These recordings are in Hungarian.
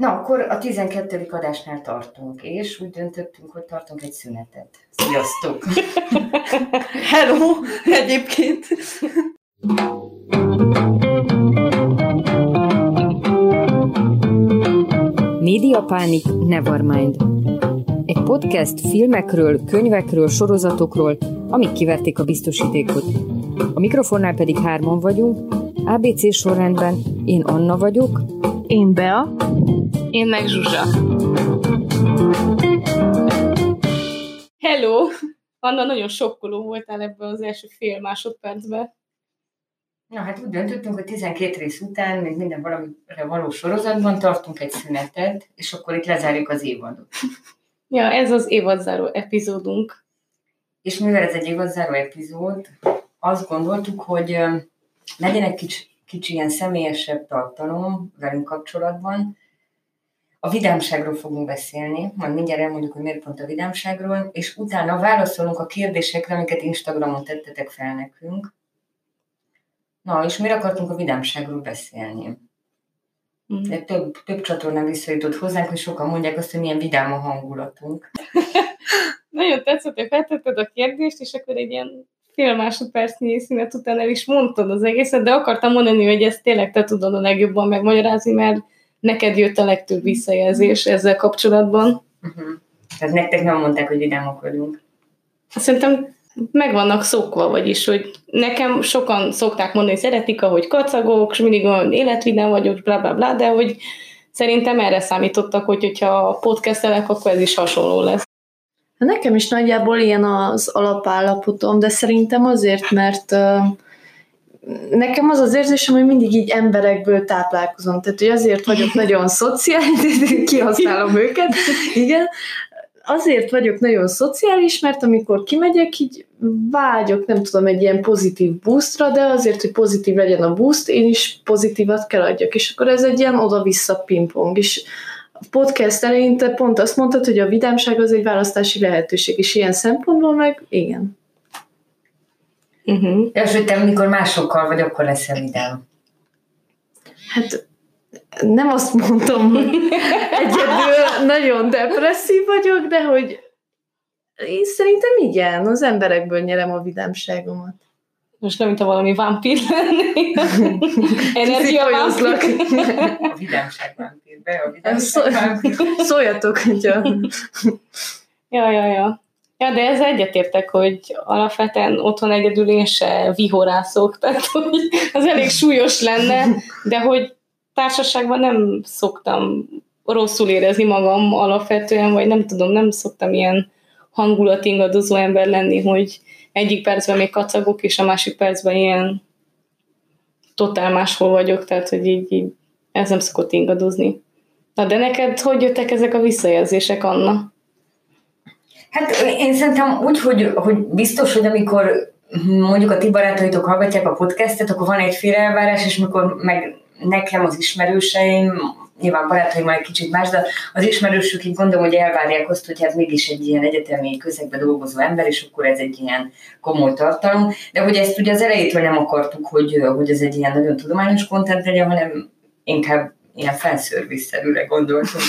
Na, akkor a 12. adásnál tartunk, és úgy döntöttünk, hogy tartunk egy szünetet. Sziasztok! Hello! Egyébként. Médiapánik Nevermind. Egy podcast filmekről, könyvekről, sorozatokról, amik kiverték a biztosítékot. A mikrofonnál pedig hárman vagyunk, ABC sorrendben én Anna vagyok, Én Bea. Én meg Zsuzsa. Hello! Anna, nagyon sokkoló voltál ebben az első fél másodpercben. Na hát úgy döntöttünk, hogy 12 rész után, még minden valamire való sorozatban tartunk egy szünetet, és akkor itt lezárjuk az évadot. Ja, ez az évadzáró epizódunk. És mivel ez egy évadzáró epizód, azt gondoltuk, hogy legyen egy kicsi, kicsi ilyen személyesebb tartalom velünk kapcsolatban. A vidámságról fogunk beszélni, majd mindjárt elmondjuk, hogy miért pont a vidámságról, és utána válaszolunk a kérdésekre, amiket Instagramon tettetek fel nekünk. Na, és miért akartunk a vidámságról beszélni? Mm. De több, több csatornán visszajutott hozzánk, hogy sokan mondják azt, hogy milyen vidám a hangulatunk. Nagyon tetszett, hogy feltetted a kérdést, és akkor egy ilyen fél másodpercnyi szünet után el is mondtad az egészet, de akartam mondani, hogy ezt tényleg te tudod a legjobban megmagyarázni, mert neked jött a legtöbb visszajelzés ezzel kapcsolatban. Uh-huh. Tehát nektek nem mondták, hogy vidámok vagyunk. Szerintem meg vannak szokva, vagyis, hogy nekem sokan szokták mondani, hogy szeretik, ahogy kacagok, és mindig olyan életvidám vagyok, bla bla bla, de hogy szerintem erre számítottak, hogy hogyha podcastelek, akkor ez is hasonló lesz. Nekem is nagyjából ilyen az alapállapotom, de szerintem azért, mert ö, nekem az az érzésem, hogy mindig így emberekből táplálkozom. Tehát, hogy azért vagyok nagyon szociális, kihasználom őket, igen, azért vagyok nagyon szociális, mert amikor kimegyek, így vágyok, nem tudom, egy ilyen pozitív boostra, de azért, hogy pozitív legyen a boost, én is pozitívat kell adjak, és akkor ez egy ilyen oda-vissza pingpong, és a podcast elején te pont azt mondtad, hogy a vidámság az egy választási lehetőség, és ilyen szempontból meg igen. Uh-huh. És hogy te amikor másokkal vagy, akkor leszel vidám. Hát nem azt mondtam, hogy egyedül nagyon depresszív vagyok, de hogy én szerintem igen, az emberekből nyerem a vidámságomat. Most nem, mint a valami vámpír lennél. Energia Kifolyózlak. A vidámság vámpír, be a vidámság vámpír. Szóljatok, hogyha... Ja, ja, ja. Ja, de ez egyetértek, hogy alapvetően otthon egyedül én se vihorászok, tehát hogy az elég súlyos lenne, de hogy társaságban nem szoktam rosszul érezni magam alapvetően, vagy nem tudom, nem szoktam ilyen hangulatingadozó ember lenni, hogy egyik percben még kacagok, és a másik percben ilyen totál máshol vagyok, tehát hogy így, így ez nem szokott ingadozni. Na de neked hogy jöttek ezek a visszajelzések, Anna? Hát én szerintem úgy, hogy, hogy biztos, hogy amikor mondjuk a ti barátaitok hallgatják a podcastet, akkor van egyféle elvárás, és mikor meg nekem az ismerőseim, nyilván barátaim egy kicsit más, de az ismerősök így gondolom, hogy elvárják azt, hogy hát mégis egy ilyen egyetemi közegben dolgozó ember, és akkor ez egy ilyen komoly tartalom. De hogy ezt ugye az elejétől nem akartuk, hogy, hogy ez egy ilyen nagyon tudományos kontent legyen, hanem inkább ilyen fanszerviszerűre gondoltunk.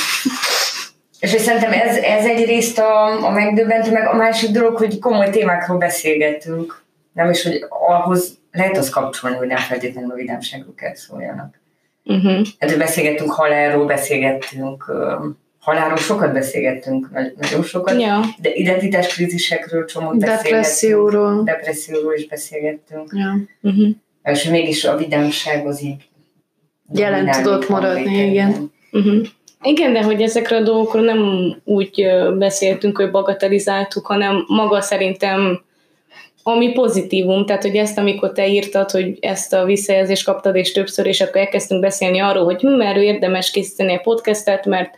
És hogy szerintem ez, ez egyrészt a, a megdöbbentő, meg a másik dolog, hogy komoly témákról beszélgetünk. Nem is, hogy ahhoz lehet az kapcsolni, hogy nem feltétlenül a vidámságról kell szóljanak. Uh-huh. Hát beszélgettünk halálról, beszélgettünk, halálról sokat beszélgettünk, nagy- nagyon sokat, Ja. de identitáskrízisekről csomót beszélgettünk. Depresszióról. Depresszióról is beszélgettünk. Ja. Uh-huh. És mégis a vidámság az így Jelen tudott maradni, igen. Uh-huh. Igen, de hogy ezekről a dolgokról nem úgy beszéltünk, hogy bagatelizáltuk, hanem maga szerintem ami pozitívum, tehát hogy ezt, amikor te írtad, hogy ezt a visszajelzést kaptad, és többször, és akkor elkezdtünk beszélni arról, hogy hm, erről érdemes készíteni a podcastet, mert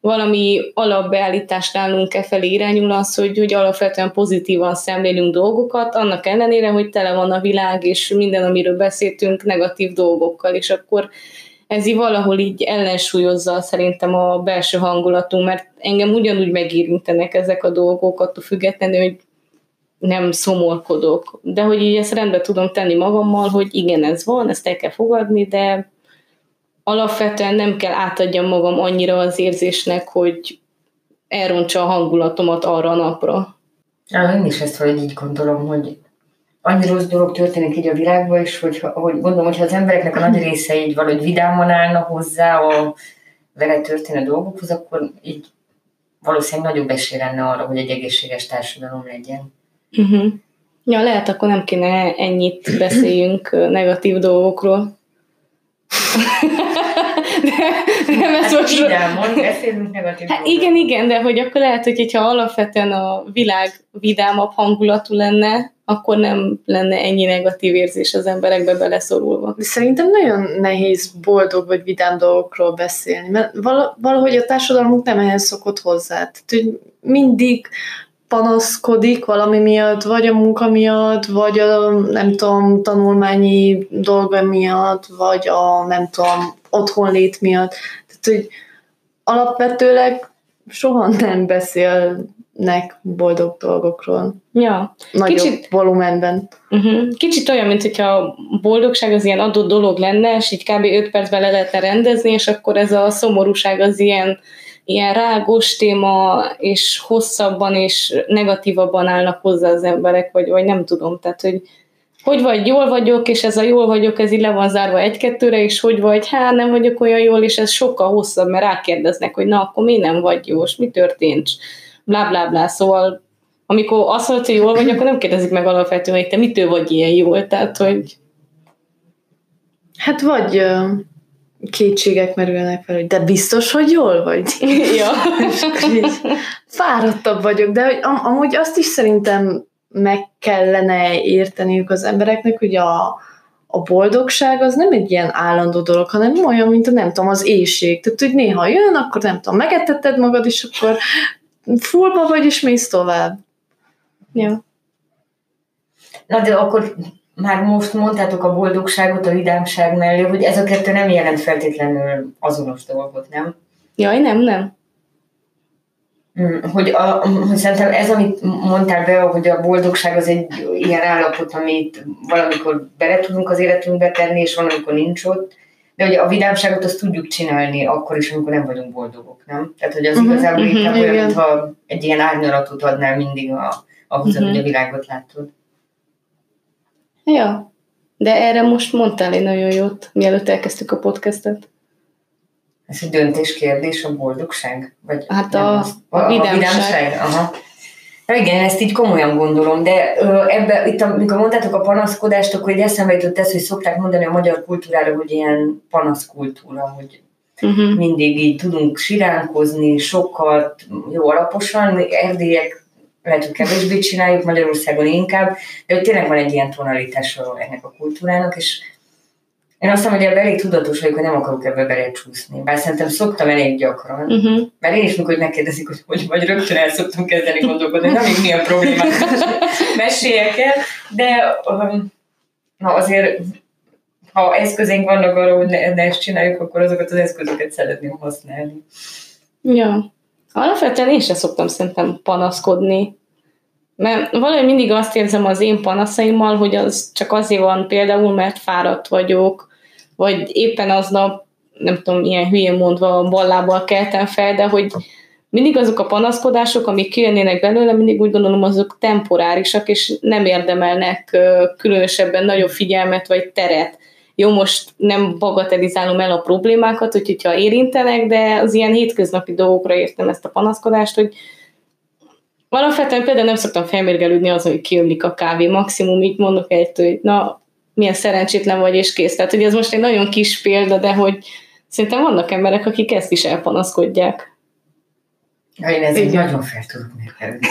valami alapbeállítás nálunk e felé irányul az, hogy, hogy alapvetően pozitívan szemlélünk dolgokat, annak ellenére, hogy tele van a világ, és minden, amiről beszéltünk, negatív dolgokkal, és akkor ez így valahol így ellensúlyozza szerintem a belső hangulatunk, mert engem ugyanúgy megérintenek ezek a dolgok, attól függetlenül, hogy nem szomorkodok, de hogy így ezt rendbe tudom tenni magammal, hogy igen, ez van, ezt el kell fogadni, de alapvetően nem kell átadjam magam annyira az érzésnek, hogy elrontsa a hangulatomat arra a napra. Ja, én is ezt vagy így gondolom, hogy annyi rossz dolog történik így a világban, és hogy, hogy gondolom, hogyha az embereknek a nagy része így valahogy vidáman állna hozzá a vele történő dolgokhoz, akkor így valószínűleg nagyobb esély lenne arra, hogy egy egészséges társadalom legyen. Uh-huh. Ja, lehet, akkor nem kéne ennyit beszéljünk negatív dolgokról. De, nem ez hát most... Vidámon, beszélünk negatív hát igen, igen, de hogy akkor lehet, hogy ha alapvetően a világ vidámabb hangulatú lenne, akkor nem lenne ennyi negatív érzés az emberekbe beleszorulva. De szerintem nagyon nehéz boldog vagy vidám dolgokról beszélni, mert valahogy a társadalmunk nem ehhez szokott hozzá. Tehát, hogy mindig panaszkodik valami miatt, vagy a munka miatt, vagy a nem tudom, tanulmányi dolga miatt, vagy a nem tudom, otthonlét miatt. Tehát, hogy alapvetőleg soha nem beszélnek boldog dolgokról. Ja. Nagyobb Kicsit, volumenben. Uh-huh. Kicsit olyan, mint hogyha a boldogság az ilyen adott dolog lenne, és így kb. 5 percben le lehetne rendezni, és akkor ez a szomorúság az ilyen ilyen rágos téma, és hosszabban és negatívabban állnak hozzá az emberek, vagy, vagy nem tudom, tehát, hogy hogy vagy, jól vagyok, és ez a jól vagyok, ez így le van zárva egy-kettőre, és hogy vagy, hát nem vagyok olyan jól, és ez sokkal hosszabb, mert rákérdeznek, hogy na, akkor mi nem vagy jó, és mi történt, blá, blá, blá, szóval amikor azt mondod, hogy jól vagy, akkor nem kérdezik meg alapvetően, hogy te mitől vagy ilyen jól, tehát, hogy Hát vagy kétségek merülnek fel, hogy de biztos, hogy jól vagy? Ja. fáradtabb vagyok, de hogy am- amúgy azt is szerintem meg kellene érteniük az embereknek, hogy a, a boldogság az nem egy ilyen állandó dolog, hanem olyan, mint a nem tudom, az éjség. Tehát, hogy néha jön, akkor nem tudom, megetetted magad, és akkor fullba vagy, és mész tovább. Ja. Na de akkor már most mondtátok a boldogságot a vidámság mellé, hogy ez a kettő nem jelent feltétlenül azonos dolgot, nem? Jaj, nem, nem. Hmm, hogy, a, hogy szerintem ez, amit mondtál be, hogy a boldogság az egy ilyen állapot, amit valamikor bele tudunk az életünkbe tenni, és van, amikor nincs ott, de hogy a vidámságot azt tudjuk csinálni akkor is, amikor nem vagyunk boldogok, nem? Tehát, hogy az uh-huh, igazából uh-huh, inkább olyan, mintha egy ilyen árnyalatot adnál mindig a, ahhoz, uh-huh. hogy a világot látod. Ja, de erre most mondtál egy nagyon jót, mielőtt elkezdtük a podcastet. Ez egy döntéskérdés, a boldogság? Vagy hát a, a, a, vidámság. A vidámság? Aha. Na igen, ezt így komolyan gondolom, de ebbe, itt amikor mondtátok a panaszkodást, akkor egy eszembe jutott ez, hogy szokták mondani a magyar kultúrára, hogy ilyen panaszkultúra, hogy uh-huh. mindig így tudunk siránkozni, sokat, jó alaposan, erdélyek lehet, hogy kevésbé csináljuk, Magyarországon inkább, de hogy tényleg van egy ilyen tonalitása ennek a kultúrának, és én azt mondom, hogy ebben elég tudatos vagyok, hogy nem akarok ebbe belecsúszni. Bár szerintem szoktam elég gyakran. Uh-huh. Mert én is, mikor megkérdezik, hogy hogy vagy, rögtön el szoktam kezdeni gondolkodni, hogy nem még milyen problémát meséljek el, de um, na azért ha eszközénk vannak arra, hogy ne, ne ezt csináljuk, akkor azokat az eszközöket szeretném használni. Ja. Alapvetően én sem szoktam szerintem panaszkodni. Mert valahogy mindig azt érzem az én panaszaimmal, hogy az csak azért van például, mert fáradt vagyok, vagy éppen aznap, nem tudom, ilyen hülyén mondva ballából keltem fel, de hogy mindig azok a panaszkodások, amik kijönnének belőle, mindig úgy gondolom, azok temporárisak, és nem érdemelnek különösebben nagyobb figyelmet vagy teret jó, most nem bagatelizálom el a problémákat, hogy hogyha érintenek, de az ilyen hétköznapi dolgokra értem ezt a panaszkodást, hogy alapvetően például nem szoktam felmérgelődni az, hogy kiömlik a kávé. Maximum így mondok egy, hogy na, milyen szerencsétlen vagy, és kész. Tehát, hogy ez most egy nagyon kis példa, de hogy szerintem vannak emberek, akik ezt is elpanaszkodják. Ja, én ezért nagyon fel tudok mérgelődni,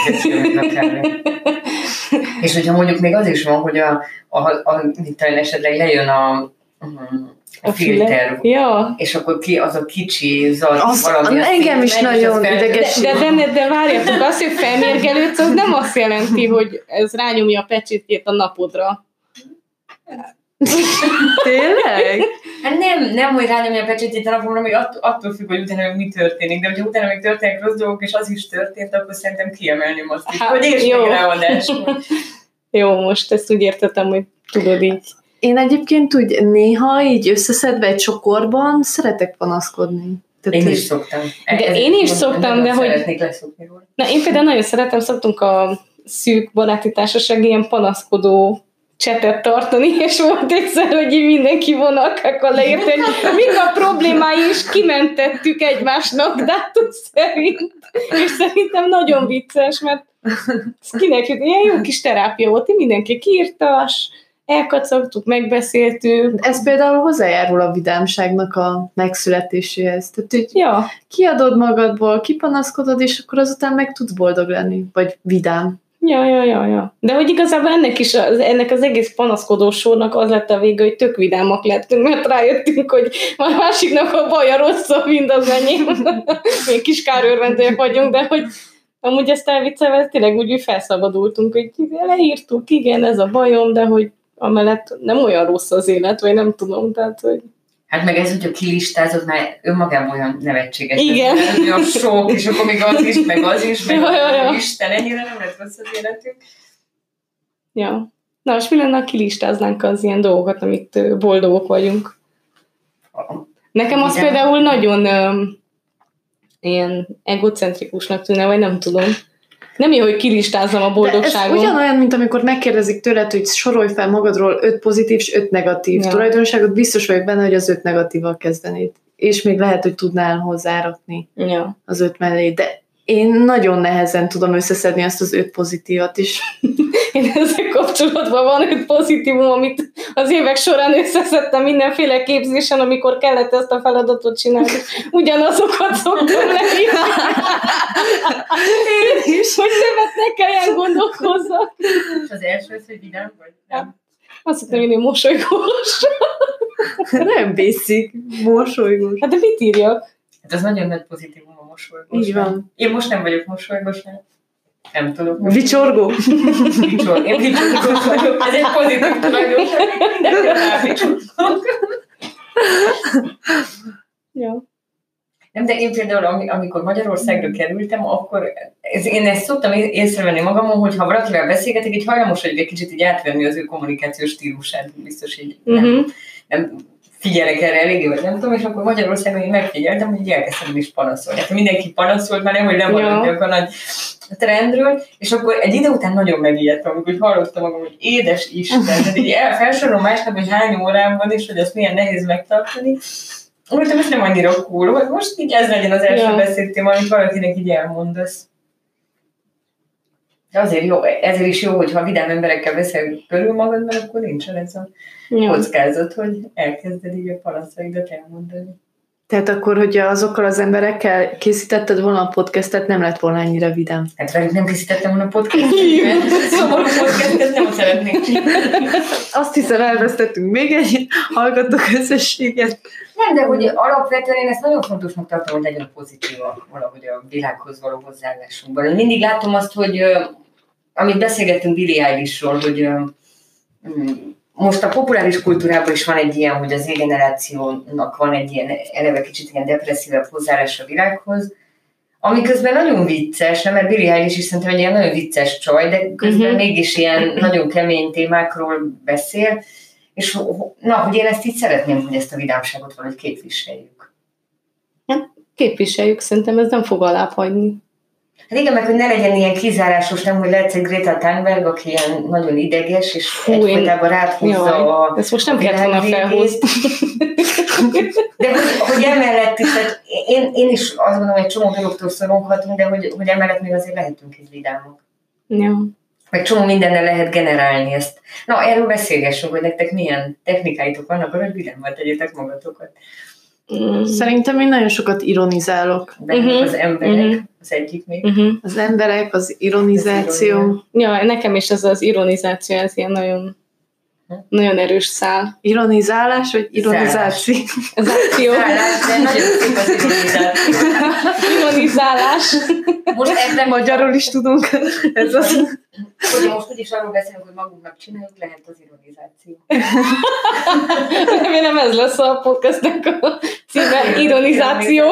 És hogyha mondjuk még az is van, hogy a, a, a, a talán esetleg lejön a, a, filter, ja. és akkor ki az a kicsi zaj, az, valami. Engem is nagyon ideges. De, de, de, de várjatok, az, hogy felmérgelődsz, az nem azt jelenti, hogy ez rányomja a pecsétjét a napodra. Tényleg? Hát nem, nem, hogy rányomja a pecsétjét a napomra, még att, attól függ, hogy utána mi történik, de hogyha utána még történik rossz dolgok, és az is történt, akkor szerintem kiemelném azt is, hát, hogy és jó. jó, most ezt úgy értettem, hogy tudod így Én egyébként úgy néha így összeszedve egy csokorban szeretek panaszkodni. Tehát én is szoktam. De ez én is szoktam, de hogy... Na, én például nagyon szeretem, szoktunk a szűk baráti társaság ilyen panaszkodó csetet tartani, és volt egyszer, hogy így mindenki vonalkákkal leírt, hogy mik a problémái, és kimentettük egymásnak dátum szerint. És szerintem nagyon vicces, mert kinek ilyen jó kis terápia volt, mindenki kiírtas, elkacagtuk, megbeszéltük. Ez például hozzájárul a vidámságnak a megszületéséhez. Tehát, hogy ja. kiadod magadból, kipanaszkodod, és akkor azután meg tudsz boldog lenni, vagy vidám. Ja, ja, ja, ja. De hogy igazából ennek is, az, ennek az egész panaszkodó sornak az lett a vége, hogy tök vidámak lettünk, mert rájöttünk, hogy a másiknak a baja rosszabb, mint az enyém. Még kis kárőrvendőek vagyunk, de hogy amúgy ezt elviccelve, tényleg úgy felszabadultunk, hogy leírtuk, igen, ez a bajom, de hogy amellett nem olyan rossz az élet, vagy nem tudom, tehát, hogy Hát meg ez, hogyha kilistázott, már önmagában olyan nevetséges. Igen. Ez olyan sok, és akkor még az is, meg az is, meg ja, ja, ja. Isten, ennyire nem lett rossz az életünk. Ja. Na, és mi lenne, ha kilistáznánk az ilyen dolgokat, amit boldogok vagyunk? Nekem az Igen. például nagyon um, ilyen egocentrikusnak tűnne, vagy nem tudom. Nem jó, hogy kilistázzam a boldogságot. Ez ugyanolyan, mint amikor megkérdezik tőled, hogy sorolj fel magadról öt pozitív és öt negatív ja. tulajdonságot, biztos vagyok benne, hogy az öt negatívval kezdenéd. És még lehet, hogy tudnál hozzárakni ja. az öt mellé. De én nagyon nehezen tudom összeszedni azt az öt pozitívat is. Én ezzel kapcsolatban van öt pozitívum, amit az évek során összeszedtem mindenféle képzésen, amikor kellett ezt a feladatot csinálni. Ugyanazokat szoktam lenni. Én is. Hogy többet ne kelljen gondolkozzak. Az első az, hogy vidám vagy? Nem. Azt hittem, hogy én mosolygós. Nem basic, mosolygós. Hát de mit írjak? Hát ez nagyon nagy pozitívum mosolygós. Így van. Én most nem vagyok mosolygós, mert nem tudok. Vicsorgó? Vicsorgó. Én vicsorgós vagyok. Ez egy pozitív tulajdonság. Ja. Nem, de én például, amikor Magyarországra kerültem, akkor ez, én ezt szoktam észrevenni magamon, hogy ha valakivel beszélgetek, így hajlamos vagyok egy kicsit így átvenni az ő kommunikációs stílusát, biztos így nem, uh-huh. nem figyelek erre eléggé, vagy nem tudom, és akkor Magyarországon én megfigyeltem, hogy elkezdtem is panaszolni. Hát mindenki panaszolt már, nem, hogy nem ja. a nagy trendről, és akkor egy idő után nagyon megijedtem, amikor hallottam magam, hogy édes Isten, tehát így el, felsorolom másnap, hogy hány órám van, és hogy ezt milyen nehéz megtartani. Úgy, most nem annyira cool, hogy most így ez legyen az első ja. beszéltém, amit valakinek így elmondasz. De azért, jó, ezért is jó, hogyha vidám emberekkel beszél körül magad, mert akkor nincsen ez a ja. kockázat, hogy elkezded így a panaszaidat elmondani. Tehát akkor, hogyha azokkal az emberekkel készítetted volna a podcastet, nem lett volna ennyire vidám. Hát velük nem készítettem volna a podcastet, szomorú podcastet nem szeretnék Azt hiszem, elvesztettünk még egy hallgató közösséget. Nem, de hogy alapvetően én ezt nagyon fontosnak tartom, hogy legyen pozitív valahogy a világhoz való hozzáállásunkban. Mindig látom azt, hogy amit beszélgettünk Billy Eilishról, hogy most a populáris kultúrában is van egy ilyen, hogy az generációnak van egy ilyen eleve kicsit ilyen depresszívebb hozzáállás a világhoz, ami közben nagyon vicces, nem, mert Billy Eilish is szerintem egy ilyen nagyon vicces csaj, de közben uh-huh. mégis ilyen nagyon kemény témákról beszél, és na, hogy én ezt így szeretném, hogy ezt a vidámságot valahogy képviseljük. Ja, képviseljük, szerintem ez nem fog alább hagyni. Hát igen, meg hogy ne legyen ilyen kizárásos, nem, hogy lehet egy Greta Thunberg, aki ilyen nagyon ideges, és Hú, egyfolytában ráthúzza jaj, a Ezt most nem kellett volna felhozni. De hogy, hogy emellett is, tehát én, én is azt gondolom, hogy egy csomó dologtól szoronghatunk, de hogy, hogy emellett még azért lehetünk egy vidámok. Ja. Meg csomó mindennel lehet generálni ezt. Na, erről beszélgessünk, hogy nektek milyen technikáitok vannak, hogy vidámmal tegyétek magatokat. Mm. Szerintem én nagyon sokat ironizálok. De uh-huh. az emberek, uh-huh. az egyik még. Uh-huh. Az emberek, az ironizáció. Ja, nekem is ez az ironizáció, ez ilyen nagyon nagyon erős szál. Ironizálás, vagy ironizáció? Záció. Ironizálás. Most ebben magyarul is tudunk. Ez az. Hogy most úgyis arról beszélünk, hogy magunknak csináljuk, lehet az ironizáció. Remélem ez lesz a podcastnek a címe, ironizáció.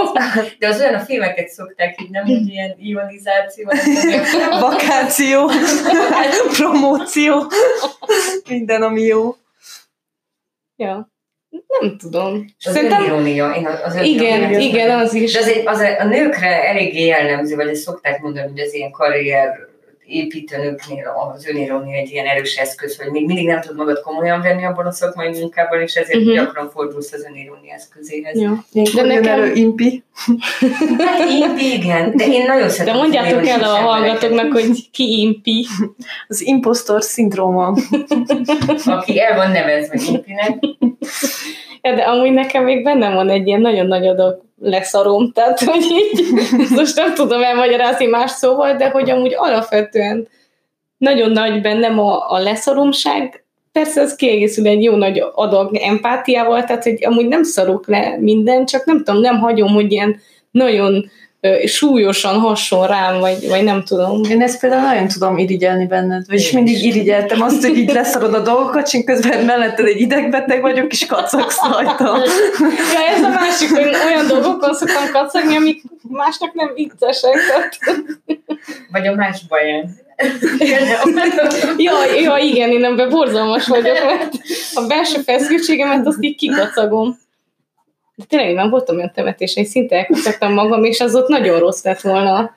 De az olyan a filmeket szokták így, nem, hogy ilyen ionizáció. Vakáció, promóció, minden, ami jó. Ja. Nem tudom. Az Szerintem, önirónia. Én az igen, önirónia- igen, az is. De az, egy, az a, a nőkre eléggé jellemző, vagy ezt szokták mondani, hogy az ilyen karrier építőnőknél az önirónia egy ilyen erős eszköz, hogy még mindig nem tudod magad komolyan venni abban a szakmai munkában, és ezért uh-huh. gyakran fordulsz az önirónia eszközéhez. Ja. Ilyenkor De nekem- elő impi. Hát így, igen, de én nagyon De szeretem. az mondjátok el a hallgatóknak, hogy ki impi. Az impostor szindróma. Aki el van nevezve impinek. De amúgy nekem még bennem van egy ilyen nagyon nagy adag leszarom, tehát hogy így, most nem tudom elmagyarázni más szóval, de hogy amúgy alapvetően nagyon nagy bennem a, a leszaromság, persze ez kiegészül egy jó nagy adag empátiával, tehát hogy amúgy nem szarok le minden, csak nem tudom, nem hagyom, hogy ilyen nagyon súlyosan hasson rám, vagy, vagy nem tudom. Én ezt például nagyon tudom irigyelni benned, vagyis mindig irigyeltem azt, hogy így leszarod a dolgokat, és közben melletted egy idegbeteg vagyok, és kacagsz rajta. Ja, ez a másik, hogy olyan dolgokon szoktam kacagni, amik másnak nem viccesek. Tehát Vagy a más baján. Ja, ja, igen, én ebben borzalmas vagyok, mert a belső feszültségemet azt így kikacagom. De tényleg nem voltam olyan temetés, hogy szinte elkacagtam magam, és az ott nagyon rossz lett volna.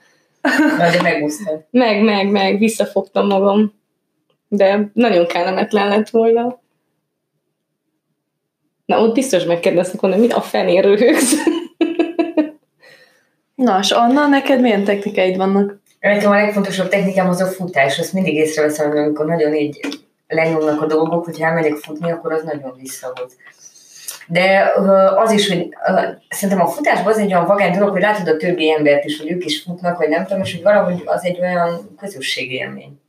Na, de megúsztad. Meg, meg, meg, visszafogtam magam. De nagyon kellemetlen lett volna. Na, ott biztos megkérdeztek volna, mit a fenén röhögsz. Na, és Anna, neked milyen technikáid vannak? Nekem a legfontosabb technikám az a futás, azt mindig észreveszem, amikor nagyon így lenyomnak a dolgok, hogyha elmegyek futni, akkor az nagyon visszahoz. De az is, hogy szerintem a futásban az egy olyan vagány dolog, hogy látod a többi embert is, hogy ők is futnak, vagy nem tudom, és hogy valahogy az egy olyan közösségi élmény.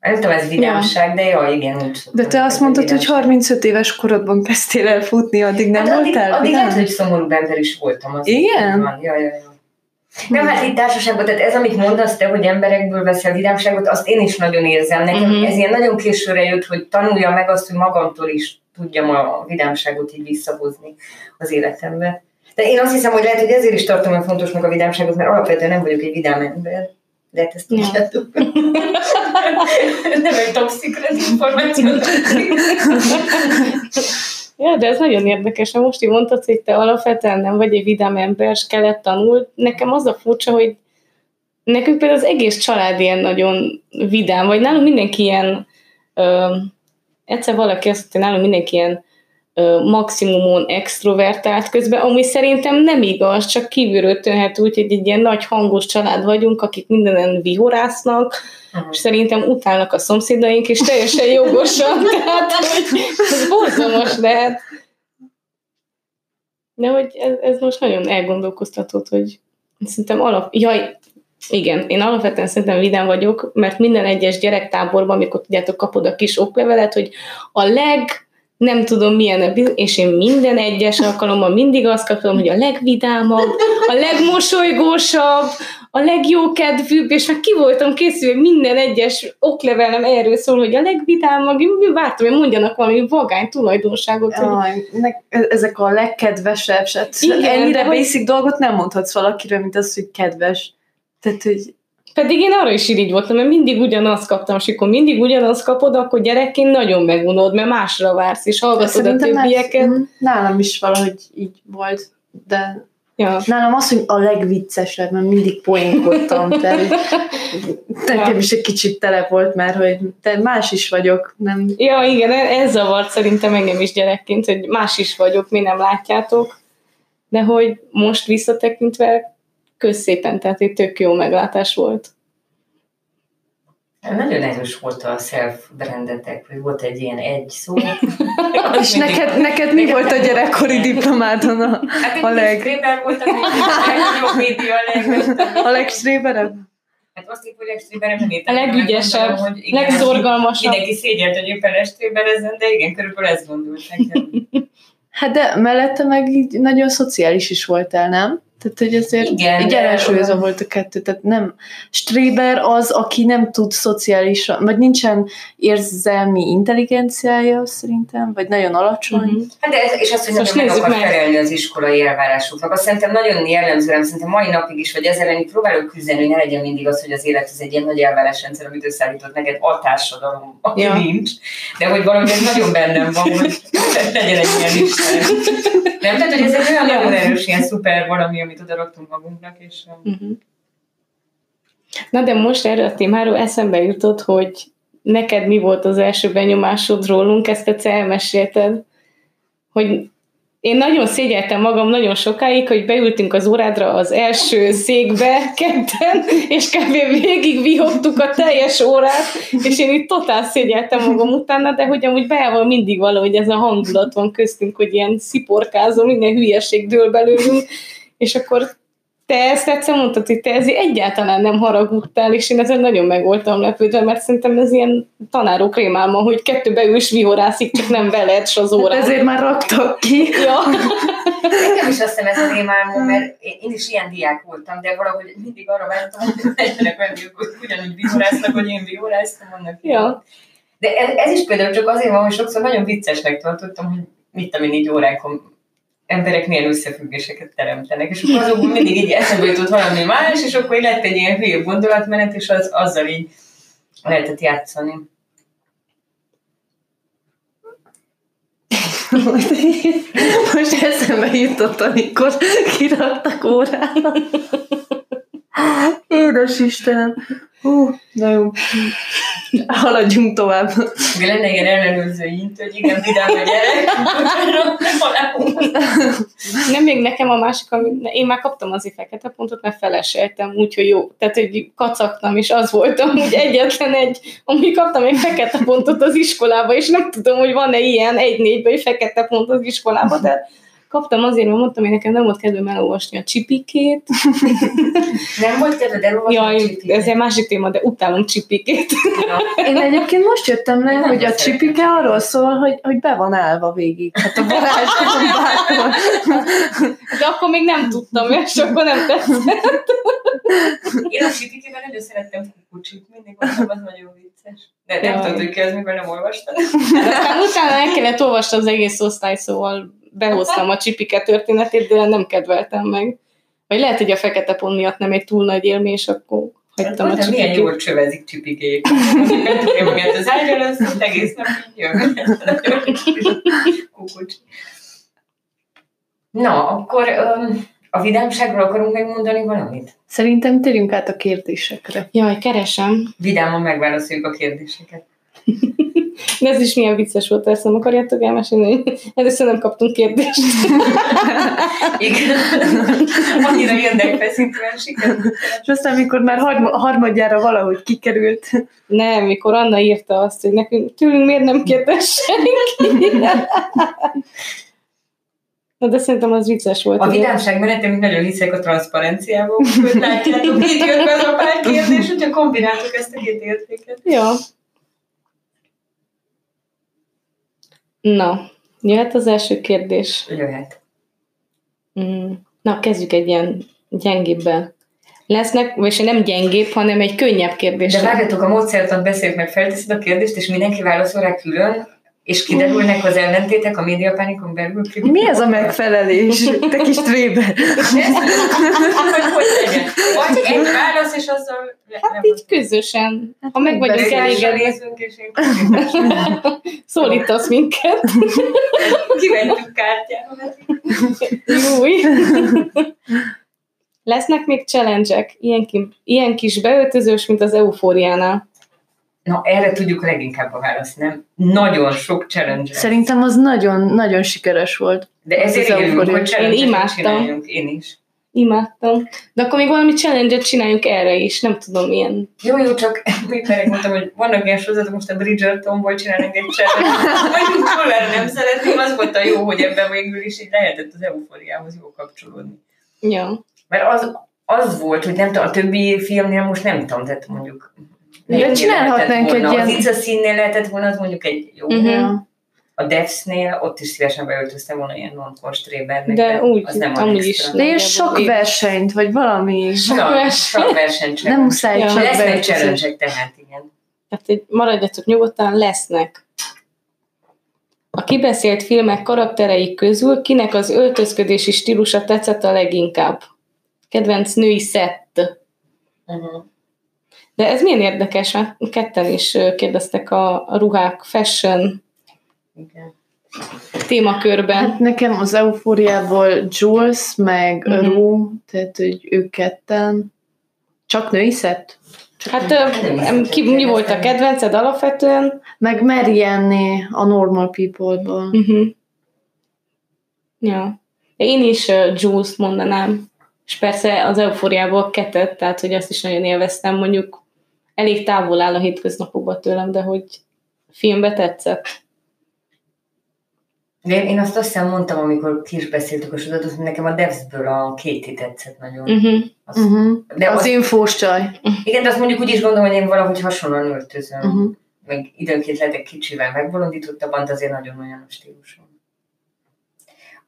Nem tudom, ez vidámság, de ja, igen, úgy De te azt mondtad, hogy vidámság. 35 éves korodban kezdtél el futni, addig nem hát addig, voltál? addig vidám? lehet, hogy szomorú ember is voltam. Az Igen? Van. Ja, ja, ja. Nem, hát itt társaságban, tehát ez, amit mondasz te, hogy emberekből veszel vidámságot, azt én is nagyon érzem. Nekem uh-huh. ez ilyen nagyon későre jött, hogy tanuljam meg azt, hogy magamtól is tudjam a vidámságot így visszahozni az életembe. De én azt hiszem, hogy lehet, hogy ezért is tartom olyan fontosnak a vidámságot, mert alapvetően nem vagyok egy vidám ember. Lehet ezt Ja. tudjátok. nem egy top secret információ. Ja, de ez nagyon érdekes, mert most így mondtad, hogy te alapvetően nem vagy egy vidám ember, és kellett tanul. Nekem az a furcsa, hogy nekünk például az egész család ilyen nagyon vidám, vagy nálunk mindenki ilyen, ö, egyszer valaki azt mondta, nálunk mindenki ilyen maximumon extrovertált közben, ami szerintem nem igaz, csak kívülről tűnhet úgy, hogy egy ilyen nagy hangos család vagyunk, akik mindenen vihorásznak, és szerintem utálnak a szomszédaink, és teljesen jogosan, tehát hogy ez borzalmas lehet. De hogy ez, ez most nagyon elgondolkoztatott, hogy szerintem alap... Jaj, igen, én alapvetően szerintem vidám vagyok, mert minden egyes gyerektáborban, amikor tudjátok, kapod a kis oklevelet, hogy a leg nem tudom milyen, és én minden egyes alkalommal mindig azt kapom, hogy a legvidámabb, a legmosolygósabb, a legjókedvűbb, és már ki voltam készülve, minden egyes oklevelem erről szól, hogy a legvidámabb, én vártam, hogy mondjanak valami vagány tulajdonságot, hogy Jaj, ne, ezek a legkedvesebb, hát Igen, ennyire de hogy- basic dolgot nem mondhatsz valakiről, mint az, hogy kedves. Tehát, hogy Pedig én arra is irigy voltam, mert mindig ugyanazt kaptam, és akkor mindig ugyanazt kapod, akkor gyerekként nagyon megunod, mert másra vársz, és hallgatod a szerintem más- többieket. mm, nálam is valahogy így volt, de Ja. nálam az, hogy a legviccesebb, mert mindig poénkodtam, tehát nekem is egy kicsit tele volt már, hogy te más is vagyok, nem ja, igen, e- ez zavart szerintem engem is gyerekként, hogy más is vagyok, mi nem látjátok, de hogy most visszatekintve közszépen, tehát egy tök jó meglátás volt. Nagyon erős volt a self-brandetek, hogy volt egy ilyen egy szó. És neked, neked mi volt a gyerekkori diplomádon a, Hát a leg- Stréber volt, ami a média, a legstréberebb? Hát azt épp, hogy legstréber nem A legügyesebb, Gondolom, hogy igen, legszorgalmasabb. Mindenki szégyelt, hogy éppen estréberezen, de igen, körülbelül ezt gondolt nekem. Hát de mellette meg így nagyon szociális is voltál, nem? Tehát, hogy azért Igen, így ellensúlyozva volt a kettő. Tehát nem, Stréber az, aki nem tud szociálisan, vagy nincsen érzelmi intelligenciája szerintem, vagy nagyon alacsony. Mhm. Hát de ez, és azt, hogy Most nagyon meg akar meg. felelni az iskolai elvárásoknak. Azt szerintem nagyon jellemző, rám szerintem mai napig is, vagy ezzel így próbálok küzdeni, hogy ne legyen mindig az, hogy az élet az egy ilyen nagy elvárásrendszer, amit összeállított neked a társadalom, aki Ja. nincs. De hogy valahogy ez nagyon bennem van, hogy legyen egy ilyen Isten. Nem, tehát, hogy ez egy olyan nagyon erős, ilyen szuper valami, amit oda raktunk magunknak, és Mhm. Na de most erre a témáról eszembe jutott, hogy neked mi volt az első benyomásod rólunk, ezt egyszer elmesélted, hogy én nagyon szégyeltem magam nagyon sokáig, hogy beültünk az órádra az első székbe ketten, és kb. végig vihogtuk a teljes órát, és én itt totál szégyeltem magam utána, de hogy amúgy beával mindig valahogy ez a hangulat van köztünk, hogy ilyen sziporkázó, minden hülyeség dől belőlünk, és akkor te ezt egyszer mondtad, hogy te ezért egyáltalán nem haragudtál, és én ezen nagyon meg voltam lepődve, mert szerintem ez ilyen tanárok rémálma, hogy kettő beülés vihorászik, csak nem veled s az órán. Ezért már raktak ki. Ja. Nekem is azt hiszem ez a rémálmom, mert én, is ilyen diák voltam, de valahogy mindig arra vártam, hogy hogy ugyanúgy vihoráznak, hogy én vihoráztam, annak Ja. De ez, ez, is például csak azért van, hogy sokszor nagyon viccesnek tartottam, hogy mit tudom én így órákon emberek milyen összefüggéseket teremtenek, és akkor azokból mindig így eszembe jutott valami más, és akkor így lett egy ilyen hülye gondolatmenet, és az, azzal így lehetett játszani. Most eszembe jutott, amikor kiraktak órára. Édes Istenem. Hú, na jó. Haladjunk tovább. Mi lenne ilyen ellenőrző int, hogy igen, vidám a gyerek. Nem még nekem a másik, ami, én már kaptam azért fekete pontot, mert feleseltem, úgyhogy jó. Tehát, hogy kacagtam, és az voltam, hogy egyetlen egy, amíg kaptam egy fekete pontot az iskolába, és nem tudom, hogy van-e ilyen egy négyben egy fekete pont az iskolába, de kaptam azért, mert mondtam, hogy nekem nem volt kedvem elolvasni a csipikét. Nem volt kedved elolvasni a Jaj, csipit? ez egy másik téma, de utálom csipikét. Na, Én egyébként most jöttem le, hogy a csipike arról szól, hogy, hogy be van állva végig. Hát a bárhol. De akkor még nem tudtam, és akkor nem tetszett. Én a csipikében nagyon szerettem kukucsit, mindig mondtam, az nagyon vicces. De nem tudod, hogy ki az, mikor nem olvastam. De aztán utána el kellett olvasni az egész osztály, szóval behoztam a csipike történetét, de nem kedveltem meg. Vagy lehet, hogy a fekete pont miatt nem egy túl nagy élmény, és akkor hagytam a Hát, milyen csipikét. jól csövezik csipikék. Nem tudja magát az lesz, hogy egész nap így jön. Kukucs. Na, akkor um, a vidámságról akarunk megmondani valamit? Szerintem térjünk át a kérdésekre. Jaj, keresem. Vidáman megválaszoljuk a kérdéseket. De ez is milyen vicces volt, ezt nem akarjátok elmesélni? Először nem kaptunk kérdést. Igen. Annyira érdekfeszítően sikerült. És aztán, amikor már harma, harmadjára valahogy kikerült, Nem, mikor Anna írta azt, hogy nekünk tőlünk miért nem kérdez senki. Na de szerintem az vicces volt. A vidámság mellett én nagyon hiszek a transzparenciában, hogy látjátok, itt jött be az a pár kérdés, hogyha kombináltuk ezt a két értéket. Ja. Na, jöhet az első kérdés. Jöhet. Mm. Na, kezdjük egy ilyen gyengébben. Lesznek, vagy nem gyengébb, hanem egy könnyebb kérdés. De várjatok, a módszertant beszéljük meg, felteszed a kérdést, és mindenki válaszol rá külön, és kiderülnek az ellentétek a médiapánikon belül. mi ez a megfelelés? Te kis trébe. Vagy egy válasz, és azzal... le- Hát így közösen. Ha meg vagyunk elégedve, nézünk, és én szólítasz minket. kivettük kártyámat. Júj. Lesznek még challenge-ek, ilyen, ki, ilyen kis beöltözős, mint az eufóriánál. Na, erre tudjuk leginkább a választ, nem? Nagyon sok challenge. Szerintem az nagyon, nagyon sikeres volt. De ezért élünk, hogy challenge Én imádtam. csináljunk. Én is. Imádtam. De akkor még valami challenge-et csináljunk erre is, nem tudom, milyen. Jó, jó, csak még megmondtam, hogy vannak ilyen sorozatok, most a Bridgertonból csinálnak egy challenge. Vagy Fuller nem szeretném, az volt a jó, hogy ebben végül is így lehetett az eufóriához jó kapcsolódni. Ja. Mert az, az volt, hogy nem tudom, a többi filmnél most nem tudom, tehát mondjuk De csinálhatnánk egy ilyen- Az It's a színnél lehetett volna, az mondjuk egy jó. Ja. a Devs-nél ott is szívesen beöltöztem volna ilyen non-constrébernek. De úgy, az nem amúgy is. De Nagyjából sok én- versenyt, vagy valami. Sok sok verseny Nem muszáj Ja. csak Lesznek challenge tehát igen. Tehát egy, maradjatok nyugodtan, lesznek. A kibeszélt filmek karakterei közül kinek az öltözködési stílusa tetszett a leginkább? Kedvenc női szett. Uh-huh. De ez milyen érdekes, mert ketten is kérdeztek a, a ruhák fashion Igen. témakörben. Hát nekem az eufóriából Jules, meg uh-huh. Rue, tehát hogy ők ketten. Csak női szett? Csak Hát női. ki, mi volt a kedvenced alapvetően? Meg Marianne a Normal People-ból. Uh-huh. Ja. Én is uh, Jules mondanám. És persze az eufóriából kettőt, tehát hogy azt is nagyon élveztem, mondjuk elég távol áll a hétköznapokban tőlem, de hogy filmbe tetszett. Én, én azt azt hiszem mondtam, amikor ki is beszéltük a sorozatot, hogy nekem a Devs-ből a Katie tetszett nagyon. Uh-huh. Az, Uh-huh. De Az az, infós csaj. igen, de azt mondjuk úgy is gondolom, hogy én valahogy hasonlóan öltözöm. Uh-huh. Meg időnként lehetek kicsivel megbolondítottabban, de azért nagyon olyan a stílusom.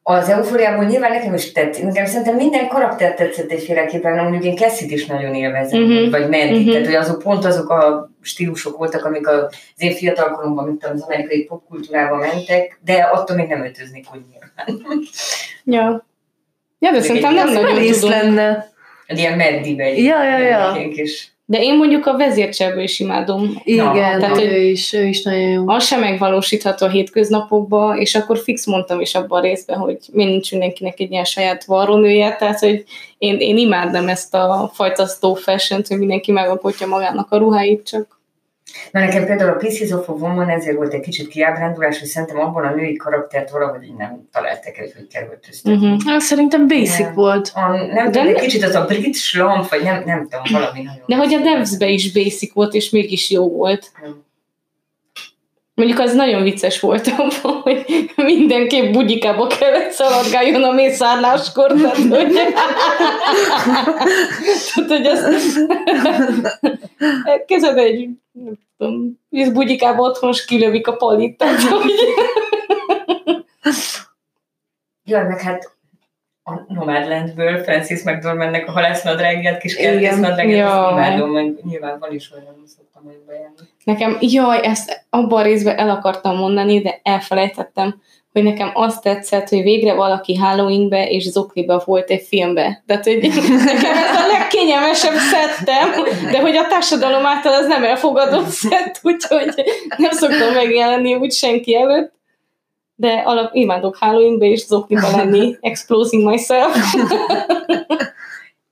Az eufóriából nyilván nekem is tetszik. Nekem szerintem minden karakter tetszett egyféleképpen, mondjuk én Cassie-t is nagyon élvezem, Mhm. vagy Mandy, Mhm. tehát hogy azok pont azok a stílusok voltak, amik az én fiatalkoromban, mint az amerikai popkultúrában mentek, de attól még nem öltöznék úgy nyilván. Ja. Ja, de szerintem nem nagyon tudom. lenne. Egy ilyen meddibe. Ja, ja, ja. És De én mondjuk a vezércserből is imádom. Igen, tehát, ő is, ő is nagyon jó. Az sem megvalósítható a hétköznapokban, és akkor fix mondtam is abban a részben, hogy még nincs mindenkinek egy ilyen saját varrónője, tehát hogy én, én imádom ezt a fajta slow fashion hogy mindenki megalkotja magának a ruháit, csak Na nekem például a Pieces of a Woman ezért volt egy kicsit kiábrándulás, hogy szerintem abban a női karaktert valahogy nem találtak el, hogy öltöztetni. uh-huh. Szerintem basic Igen. volt. A, nem De tudom, egy kicsit az a brit slamp, vagy nem, nem tudom, valami nagyon... De hogy a devs is basic volt, és mégis jó volt. Nem. Mondjuk az nagyon vicces volt abban, hogy mindenképp bugyikába kellett szaladgáljon a mészárláskor, tehát hogy, tehát, hogy azt kezed egy, nem tudom, víz bugyikába otthon, és kilövik a palit, tehát hogy Jaj, meg hát a Nomadlandből Francis McDormandnek a halásznadrágját, kis Igen. kertész Jaj. azt imádom, meg nyilván van is olyan, szoktam nekem, jaj, ezt abban a részben el akartam mondani, de elfelejtettem, hogy nekem azt tetszett, hogy végre valaki Halloweenbe és zokniba volt egy filmbe. Tehát, hogy nekem ez a legkényelmesebb szettem, de hogy a társadalom által ez nem elfogadott szett, úgyhogy nem szoktam megjelenni úgy senki előtt. De alap, imádok Halloweenbe és zokniba lenni, exposing myself.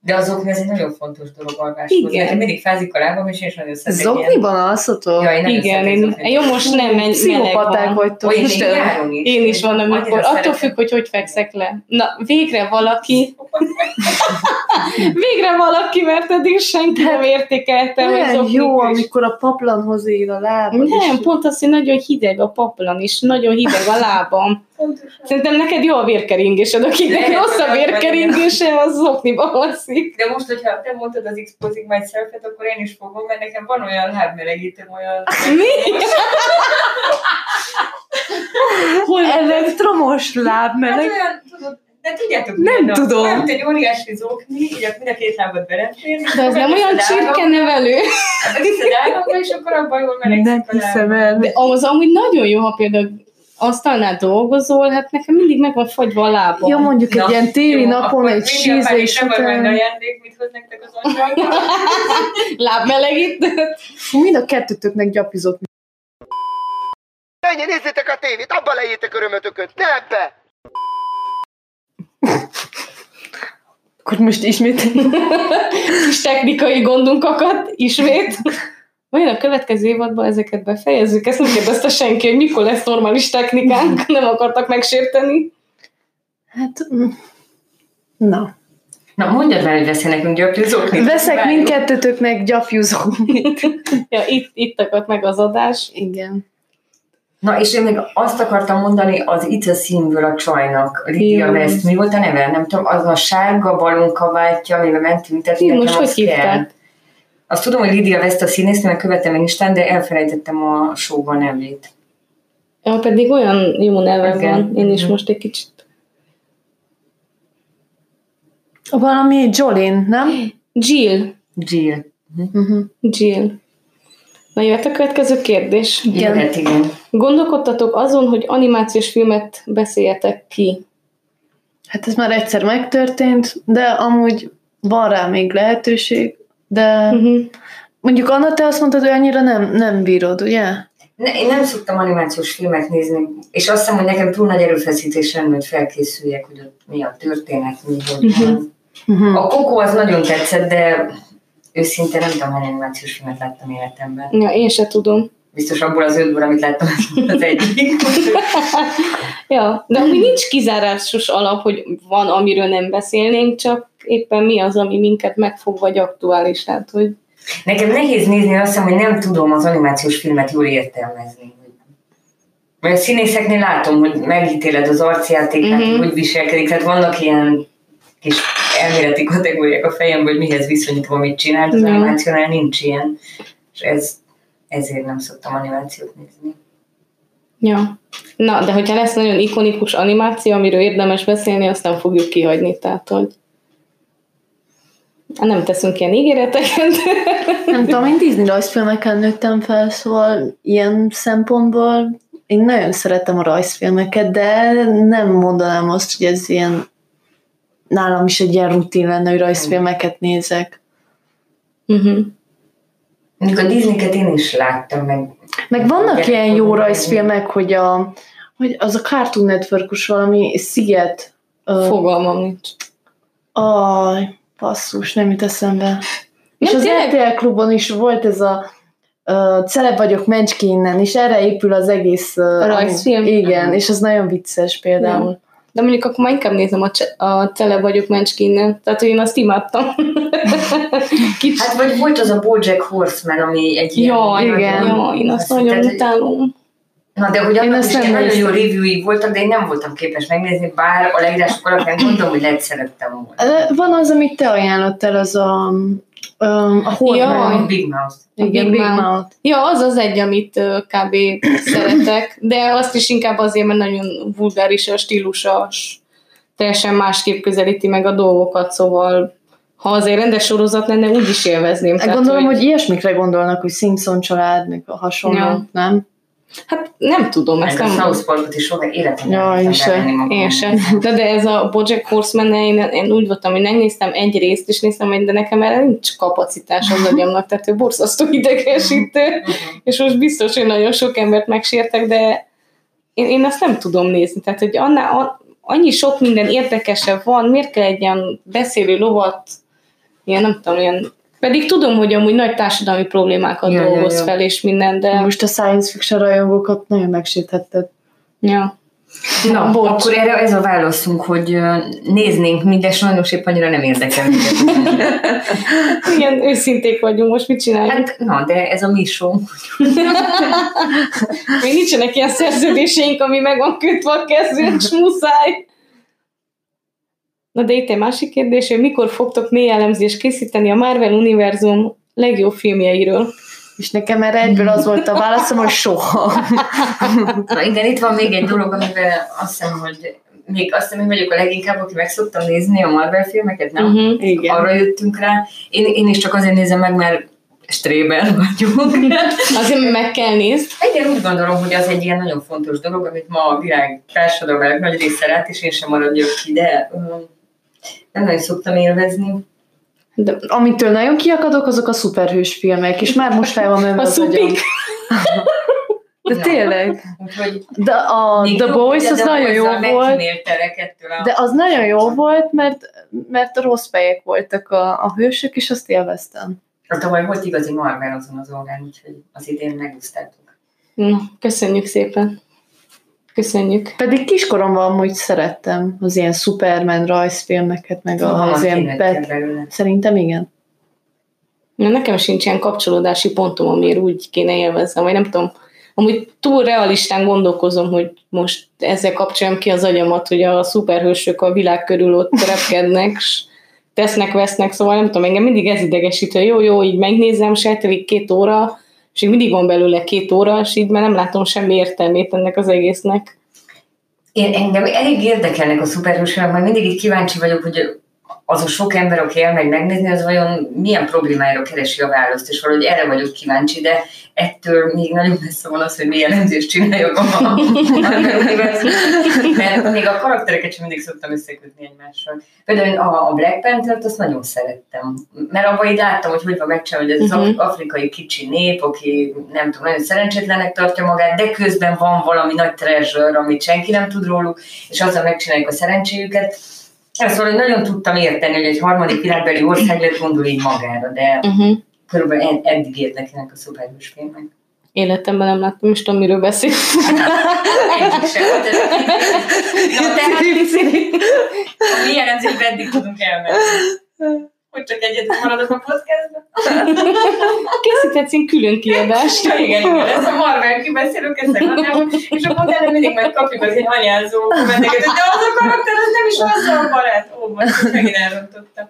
De azok ez egy nagyon fontos dolog alváshoz. Igen. Nekem mindig fázik a lábam, és én is nagyon szeretek ilyen- Zokniban alszotok? Jaj, nagyon Igen, szeretek én, jó, most nem megy, Pszichopaták vagytok. Én Istenem. nyáron is. Én is van, amikor, attól szeretem. függ, hogy hogy fekszek le. Na, végre valaki, végre valaki, mert eddig senki nem értékelte, hogy Nem jó, is. amikor a paplanhoz ér a lábad. Nem, pont az, hogy nagyon hideg a paplan, és nagyon hideg a lábam. Szerintem neked jó a vérkeringésed, akinek Lehet, rossz a vérkeringése, az zokniba alszik. De most, hogyha te mondtad az exposing myself-et, akkor én is fogom, mert nekem van olyan lábmelegítőm, olyan... Mi? Hol Elektromos Hát lábmeleg. olyan, tudod, de tudjátok, Nem milyen a- tudom. Mint egy óriási zokni, így mind a két lábad belefér. De az nem olyan csirkenevelő. Viszed államba, és akkor abban jól melegszik Nem a hiszem el. De az amúgy nagyon jó, ha például asztalnál dolgozol, hát nekem mindig meg van fagyva a lábam. Jó, mondjuk egy Na, ilyen téli jó, napon egy sízés után. ajándék, mit hoz nektek az anyag. Lábmelegítőt. Mind a kettőtöknek gyapizok. Ennyi, nézzétek a tévét, abba lejétek örömötököt, ne ebbe! Akkor most ismét. Kis technikai gondunk akadt, ismét. Vajon a következő évadban ezeket befejezzük? Ezt nem kérdezte senki, hogy mikor lesz normális technikánk, nem akartak megsérteni. Hát, mm. na. Na, mondjad már, hogy veszel nekünk gyapjúzóknit. Veszek mindkettőtöknek gyapjúzómit. Ja, itt, itt akadt meg az adás. Igen. Na, és én még azt akartam mondani az It's a Színből a csajnak, Lydia. West, mi volt a neve? Nem tudom, az a sárga balonkabátja, amiben mentünk, tehát nekem most hogy hívták? Azt tudom, hogy Lydia West a színésznő, mert követem én Isten, de elfelejtettem a showban nevét. Ja, pedig olyan jó neve Igen. van. Én is Mhm. most egy kicsit... Valami Jolin, nem? Jill. Jill. Uh-huh. Jill. Na jöhet a következő kérdés. Igen. Jöhet, igen. Gondolkodtatok azon, hogy animációs filmet beszéljetek ki? Hát ez már egyszer megtörtént, de amúgy van rá még lehetőség, de Uh-huh. mondjuk Anna, te azt mondtad, hogy annyira nem, nem bírod, ugye? Ne, én nem szoktam animációs filmet nézni, és azt hiszem, hogy nekem túl nagy erőfeszítés lenne, hogy felkészüljek, hogy ott mi a történet, mi hogy van. Uh-huh. A Kokó az nagyon tetszett, de őszintén nem tudom, hány animációs filmet láttam életemben. Ja, én se tudom. Biztos abból az ötből, amit láttam, az egyik. Ja, de ami nincs kizárásos alap, hogy van, amiről nem beszélnénk, csak éppen mi az, ami minket megfog, vagy aktuális. Hát, hogy Nekem nehéz nézni, azt hiszem, hogy nem tudom az animációs filmet jól értelmezni. Mert a színészeknél látom, hogy megítéled az arcjátékát, uh-huh. hogy viselkedik, tehát vannak ilyen kis elméleti kategóriák a fejemben, hogy mihez viszonyítva mit csinált, az Mhm. animációnál nincs ilyen. És ez, ezért nem szoktam animációt nézni. Ja. Na, de hogyha lesz nagyon ikonikus animáció, amiről érdemes beszélni, azt nem fogjuk kihagyni. Tehát, hogy nem teszünk ilyen ígéreteket. Nem tudom, én Disney rajzfilmeken nőttem fel, szóval ilyen szempontból én nagyon szeretem a rajzfilmeket, de nem mondanám azt, hogy ez ilyen nálam is egy ilyen rutin lenne, hogy rajzfilmeket nézek. uh-huh. Mondjuk a Disney-ket én is láttam, meg Meg vannak ilyen jó rajzfilmek, hogy, a, hogy az a Cartoon network valami Sziget. Fogalmam nincs. Aj, basszus, nem jut eszembe. És Nem, az tényleg? RTL klubon is volt ez a uh, Celeb vagyok Mencski innen, és erre épül az egész... Uh, A rajzfilm? Igen, és az nagyon vicces például. De mondjuk akkor már inkább nézem a, ce- a Tele vagyok Menskinnen. Tehát, hogy én azt imádtam. Kicsit. Hát vagy volt az a Bojack Horseman, ami egy ilyen... Jaj, igen. igen. Jaj, én azt nagyon utálom. Na, de hogy Én annak is nem nagyon jó reviewi voltak, de én nem voltam képes megnézni, bár a leírások alapján gondolom, hogy lehet szerettem volna. Van az, amit te ajánlottál, az a, um, a Horman. Jaj. A Big Mouth. Igen, Big Big Mouth. Mouth. Ja, az az egy, amit ö, kb. szeretek, de azt is inkább azért, mert nagyon vulgáris a stílusa, s teljesen másképp közelíti meg a dolgokat, szóval ha az egy rendes sorozat lenne, úgy is élvezném. Hát gondolom, hogy ilyesmikre gondolnak, hogy Simpson család, meg a hasonló, Ja. nem? Hát nem tudom, ezt a nem... South Parkot is soha életemben Ja, nem se. Én sem. De, de ez a Bojack horseman én, én úgy voltam, hogy megnéztem egy részt, és néztem egy, de nekem erre nincs kapacitás az agyamnak, tehát ő borzasztó idegesítő, és most biztos, hogy nagyon sok embert megsértek, de én, én azt nem tudom nézni. Tehát, hogy annál, a- annyi sok minden érdekesebb van, miért kell egy ilyen beszélő lovat, ilyen nem tudom, ilyen pedig tudom, hogy amúgy nagy társadalmi problémákat Ja, ja, dolgoz ja. fel, és minden, de... Most a science fiction rajongókat nagyon megsérthetted. Ja. Na, bocs. akkor erre ez a válaszunk, hogy néznénk mi, de sajnos épp annyira nem érdekel. Igen, őszinték vagyunk, most mit csináljuk? Hát, na, de ez a mi show. Még nincsenek ilyen szerződéseink, ami meg van kötve a kezünk, és muszáj. Na de itt egy másik kérdés, hogy mikor fogtok mély elemzést készíteni a Marvel univerzum legjobb filmjeiről? És nekem erre egyből az volt a válaszom, hogy soha. Na igen, itt van még egy dolog, amivel azt hiszem, hogy még azt hiszem, hogy vagyok a leginkább, aki meg szoktam nézni a Marvel filmeket, nem? Uh-huh. Igen. Arra jöttünk rá. Én, én is csak azért nézem meg, mert Stréber vagyunk. Azért meg kell nézni. Igen, úgy gondolom, hogy az egy ilyen nagyon fontos dolog, amit ma a világ társadalmának nagy része lát, és én sem maradjak ki, de um, nem nagyon szoktam élvezni. De Amitől nagyon kiakadok, azok a szuperhős filmek, és már most fel van menve a az szupik. De Na. tényleg. Úgyhogy De a még The Boys az nagyon jó volt, de az nagyon jó volt, mert, mert a rossz fejek voltak a, a hősök, és azt élveztem. A tavaly volt igazi Marvel azon az orgán, úgyhogy az idén megúsztáltuk. Na, köszönjük szépen. Köszönjük. Pedig kiskoromban amúgy szerettem az ilyen Superman rajzfilmeket, meg Hamar az ilyen pet. Szerintem igen. Na, nekem sincs ilyen kapcsolódási pontom, amiért úgy kéne élvezzem, vagy nem tudom. Amúgy túl realistán gondolkozom, hogy most ezzel kapcsoljam ki az agyamat, hogy a szuperhősök a világ körül ott repkednek, s tesznek, vesznek, szóval nem tudom, engem mindig ez idegesít, hogy jó, jó, így megnézem, se két óra, és így mindig van belőle két óra, és így már nem látom semmi értelmét ennek az egésznek. Én, engem elég érdekelnek a szuperhősök, mert mindig így kíváncsi vagyok, hogy az a sok ember, aki elmegy megnézni, az vajon milyen problémára keresi a választ, és valahogy erre vagyok kíváncsi, de ettől még nagyon messze van az, hogy milyen elemzést csináljak a mert még a karaktereket sem mindig szoktam összekötni egymással. Például a, a Black Panther-t azt nagyon szerettem, mert abban így láttam, hogy hogy van megcsinálva, hogy ez az uh-huh. afrikai kicsi nép, aki nem tudom, nagyon szerencsétlenek tartja magát, de közben van valami nagy treasure, amit senki nem tud róluk, és azzal megcsináljuk a szerencséjüket szóval nagyon tudtam érteni, hogy egy harmadik világbeli ország lett gondol így magára, de uh-huh. körülbelül ed- eddig érdekelnek a szuperhős filmek. Életemben nem láttam, és tudom, miről beszél. Egyik sem. Na, tehát milyen rendszerben eddig tudunk elmenni? Hogy csak egyedül maradok a podcastban? Készíthetsz én külön kiadást. Ja, igen, igen, ez a Marvel kibeszélők, ezt és akkor utána mindig majd kapjuk az egy anyázó kommenteket, de az a karakter, az nem is azzal a barát. Ó, most megint elrontottam.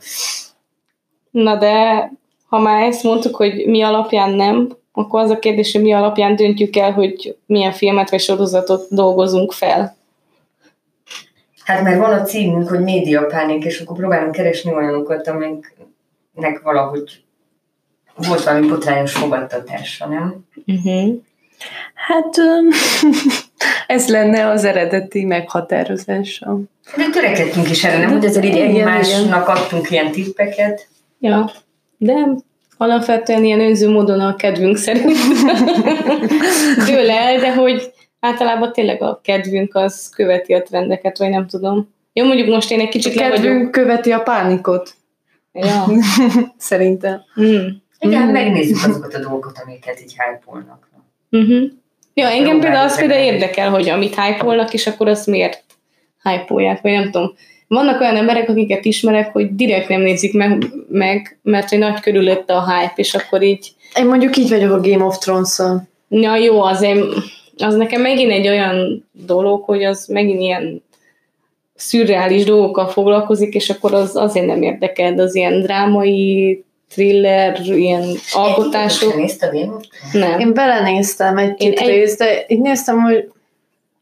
Na de, ha már ezt mondtuk, hogy mi alapján nem, akkor az a kérdés, hogy mi alapján döntjük el, hogy milyen filmet vagy sorozatot dolgozunk fel. Hát mert van a címünk, hogy médiapánik, és akkor próbálunk keresni olyanokat, amiknek valahogy volt valami botrányos fogadtatása, nem? Uh-huh. Hát ez lenne az eredeti meghatározása. De törekedtünk is erre, nem? Hogy ezzel így egymásnak adtunk ilyen tippeket. Ja, de alapvetően ilyen önző módon a kedvünk szerint dől el, de hogy általában tényleg a kedvünk az követi a trendeket, vagy nem tudom. Jó, mondjuk most én egy kicsit a kedvünk vagyok. követi a pánikot. Ja. Szerintem. Mm. Igen, mm. megnézzük azokat a dolgokat, amiket így hype-olnak. Uh-huh. Ja, engem Jó, például az például érdekel, hogy amit hype és akkor azt miért hype vagy nem tudom. Vannak olyan emberek, akiket ismerek, hogy direkt nem nézik meg, meg mert hogy nagy körülötte a hype, és akkor így... Én mondjuk így vagyok a Game of Thrones-szal. Ja, jó, azért az nekem megint egy olyan dolog, hogy az megint ilyen szürreális dolgokkal foglalkozik, és akkor az azért nem érdekel, de az ilyen drámai, thriller, ilyen alkotások. Nem. Én belenéztem egy-két egy... részt, de így néztem, hogy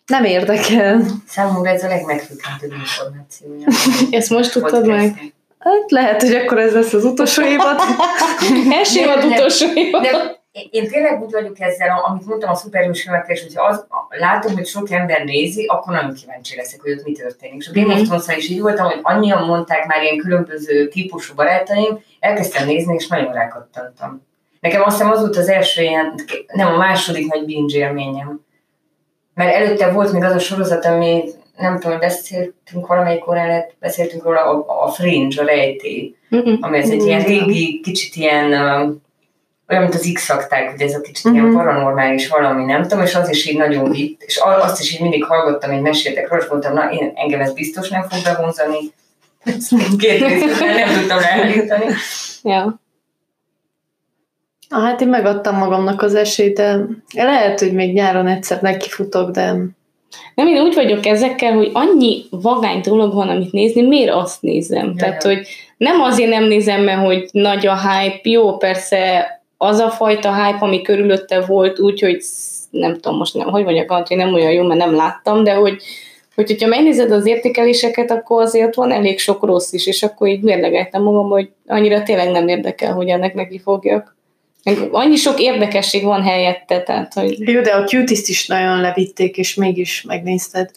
nem érdekel. Számomra ez a legmegfüggentőbb információja. Ezt most tudtad meg? Hát lehet, hogy akkor ez lesz az utolsó évad. Első évad utolsó évad. De én tényleg úgy vagyok ezzel, amit mondtam a szuperhős filmekkel, és hogyha az, látom, hogy sok ember nézi, akkor nagyon kíváncsi leszek, hogy ott mi történik. És a Game of mhm. thrones is így voltam, hogy annyian mondták már ilyen különböző típusú barátaim, elkezdtem nézni, és nagyon rákattantam. Nekem azt hiszem az volt az első ilyen, nem a második nagy binge élményem. Mert előtte volt még az a sorozat, ami nem tudom, beszéltünk valamelyik órán, beszéltünk róla, a, a Fringe, a rejtély, mm-hmm. ami ez egy ilyen régi, kicsit ilyen olyan, mint az x hogy ez a kicsit uh-huh. ilyen mhm. paranormális valami, nem tudom, és az is így nagyon vitt, és azt is így mindig hallgattam, hogy meséltek róla, és mondtam, na, én, engem ez biztos nem fog bevonzani. Két részben nem tudtam ráállítani. Ja. Ah, hát én megadtam magamnak az esélyt, de lehet, hogy még nyáron egyszer nekifutok, de... Nem, én úgy vagyok ezekkel, hogy annyi vagány dolog van, amit nézni, miért azt nézem? Ja, Tehát, hogy nem azért nem nézem, mert hogy nagy a hype, jó, persze az a fajta hype, ami körülötte volt, úgyhogy nem tudom most, nem, hogy mondjak, hogy nem olyan jó, mert nem láttam, de hogy, hogy hogyha megnézed az értékeléseket, akkor azért van elég sok rossz is, és akkor így mérlegeltem magam, hogy annyira tényleg nem érdekel, hogy ennek neki fogjak. Annyi sok érdekesség van helyette, tehát, hogy... Jó, de a cuties is nagyon levitték, és mégis megnézted.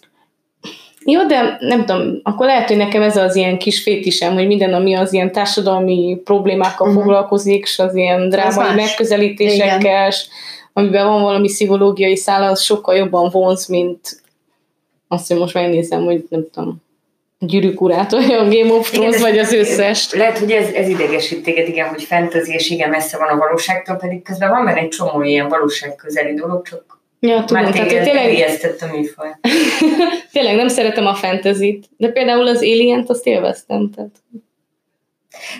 Jó, de nem tudom, akkor lehet, hogy nekem ez az ilyen kis fétisem, hogy minden, ami az ilyen társadalmi problémákkal uh-huh. foglalkozik, és az ilyen drámai megközelítésekkel, és amiben van valami pszichológiai szál, az sokkal jobban vonz, mint azt, hogy most megnézem, hogy nem tudom, gyűrűk urát, vagy a Game of Thrones, igen, vagy az összes. Lehet, hogy ez, ez idegesít téged, igen, hogy fantasy, és igen, messze van a valóságtól, pedig közben van benne egy csomó ilyen valóságközeli dolog, csak Ja, tudom, Már tehát tényleg... ijesztett a műfaj. tényleg nem szeretem a fantasy de például az Alien-t azt élveztem, tehát...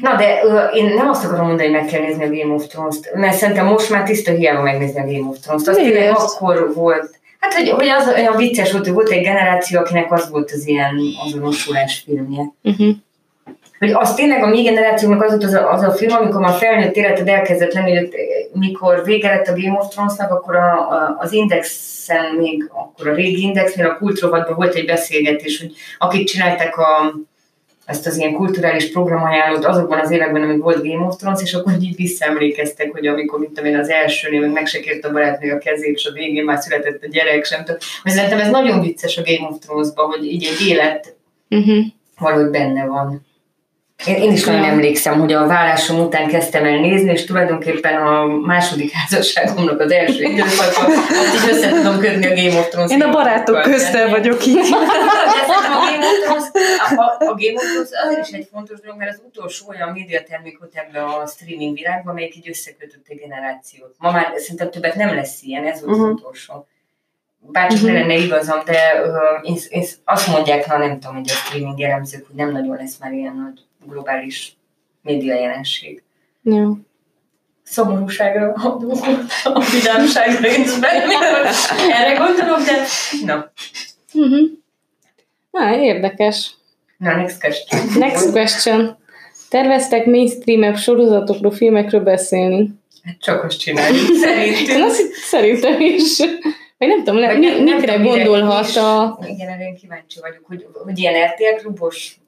Na, de uh, én nem azt akarom mondani, hogy meg kell nézni a Game of Thrones-t, mert szerintem most már tiszta hiába megnézni a Game of Thrones-t. Azt tényleg akkor volt, hát hogy, hogy az olyan vicces volt, hogy volt egy generáció, akinek az volt az ilyen azonosulás filmje. Uh-huh. Hogy az tényleg a mi generációnak az volt az a, az a film, amikor már felnőtt életed elkezdett lenni, hogy eh, mikor vége lett a Game of Thrones-nak, akkor a, a, az Indexen még, akkor a régi Indexnél, a kultrovatban volt egy beszélgetés, hogy akik csinálták a, ezt az ilyen kulturális programajánlót azokban az években, amíg volt Game of Thrones, és akkor így visszaemlékeztek, hogy amikor, mint én, az elsőnél meg meg se kért a barátnő a kezét, és a végén már született a gyerek, sem tudom. Mert szerintem ez nagyon vicces a Game of Thrones-ban, hogy így egy élet Uh-huh. valahogy benne van. Én, én is nagyon emlékszem, hogy a vállásom után kezdtem el nézni, és tulajdonképpen a második házasságomnak az első időszaka, azt így össze tudom kötni a Game of Thrones Én a barátok köztel vagyok így. A Game of Thrones, a, a, a Game of Thrones azért is egy fontos dolog, mert az utolsó olyan médiatermék volt ebben a streaming világban, amelyik így összekötött egy generációt. Ma már szerintem többet nem lesz ilyen, ez volt Mhm. az utolsó. Bárcsak ne lenne igazam, de uh, én, én, azt mondják, na nem tudom, hogy a streaming jellemzők, hogy nem nagyon lesz már ilyen nagy globális média jelenség. Ja. Szomorúságra adó a vidámság részben, erre gondolok, de na, Uh-huh. Na, érdekes. na next question. Next question. Terveztek mainstream sorozatokról, filmekről beszélni? Hát csak azt csináljuk, Én szerintünk. azt szerintem is. Vagy nem tudom, le, nem- nem mikre tudom, ide gondolhat a... Igen, erre én kíváncsi vagyok, hogy, hogy ilyen RTL klubos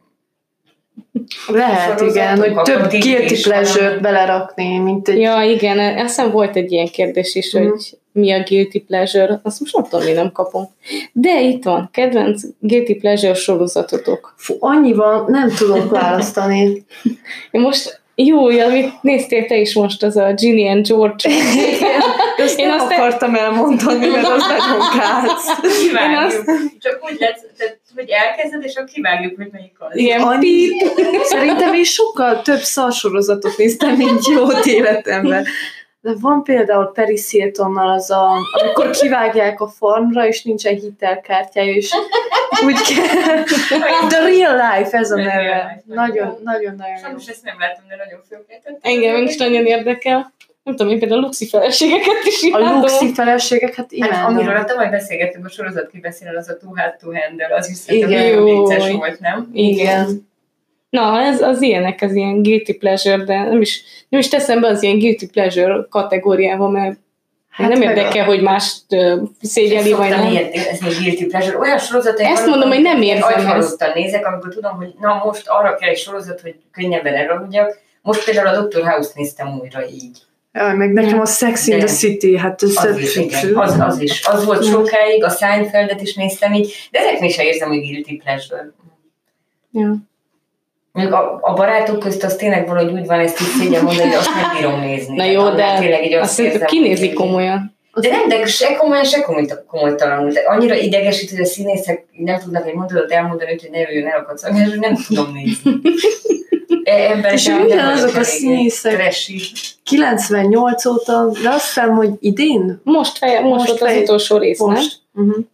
Lehet, igen, hogy több guilty valami. belerakni, mint egy... Ja, igen, azt hiszem volt egy ilyen kérdés is, Mhm. hogy mi a guilty pleasure. Azt most nem tudom, mi nem kapom. De itt van, kedvenc guilty pleasure sorozatotok. Fú, annyi van, nem tudok választani. Én most jó, amit néztél te is most, az a Ginny and George. Ezt Én nem azt- akartam elmondani, mert az nagyon káz. kivágjuk. Csak úgy lesz, tehát, hogy elkezded, és akkor kivágjuk, hogy melyik az. Ilyen Annyi, szerintem én sokkal több szarsorozatot néztem, mint jót életemben. De van például Paris Hiltonnal az a, amikor kivágják a farmra, és nincsen hitelkártyája, és úgy kell. The Real Life, ez a neve. Nagyon, igen. nagyon, nagyon jó. Sajnos ezt nem látom, de nagyon fölkeltett. Engem is nagyon érdekel. Nem tudom, én például a luxi feleségeket is A imádom. luxi feleségek, hát Hát, amiről imádom. a tavaly beszélgettünk a sorozat kibeszél, az a Too Hard to Handle, az is nagyon vicces volt, nem? Igen. Na, ez az ilyenek, az ilyen guilty pleasure, de nem is, nem is teszem be az ilyen guilty pleasure kategóriába, mert hát nem érdekel, hogy mást ö, szégyeli, vagy nem. ilyet, ez még guilty pleasure. Olyan sorozatai Ezt vannak, mondom, hogy nem érzem agyhalottan nézek, amikor tudom, hogy na most arra kell egy sorozat, hogy könnyebben elaludjak. Most például a Dr. House néztem újra így. Jaj, meg nekem a Sex in De- the City, hát ez Az is, igen, az, az is. Az volt sokáig, a Seinfeldet is néztem így, de ezeknél sem érzem, hogy guilty pleasure. Ja. Mondjuk a, a barátok közt az tényleg valahogy úgy van, ezt így szégyen mondani, de azt nem bírom nézni. Na jó, de tényleg így azt érzem, kinézi komolyan. De nem, de se komolyan, se komoly, komolytalanul. De annyira idegesít, hogy a színészek nem tudnak egy mondatot elmondani, hogy ne jöjjön el a kacag, és nem tudom nézni. E- Ebben És ugyanazok a színészek. Trashy. 98 óta, de azt hiszem, hogy idén? Most, feje, most, Most volt az fej- utolsó rész, nem? Most. Uh-huh.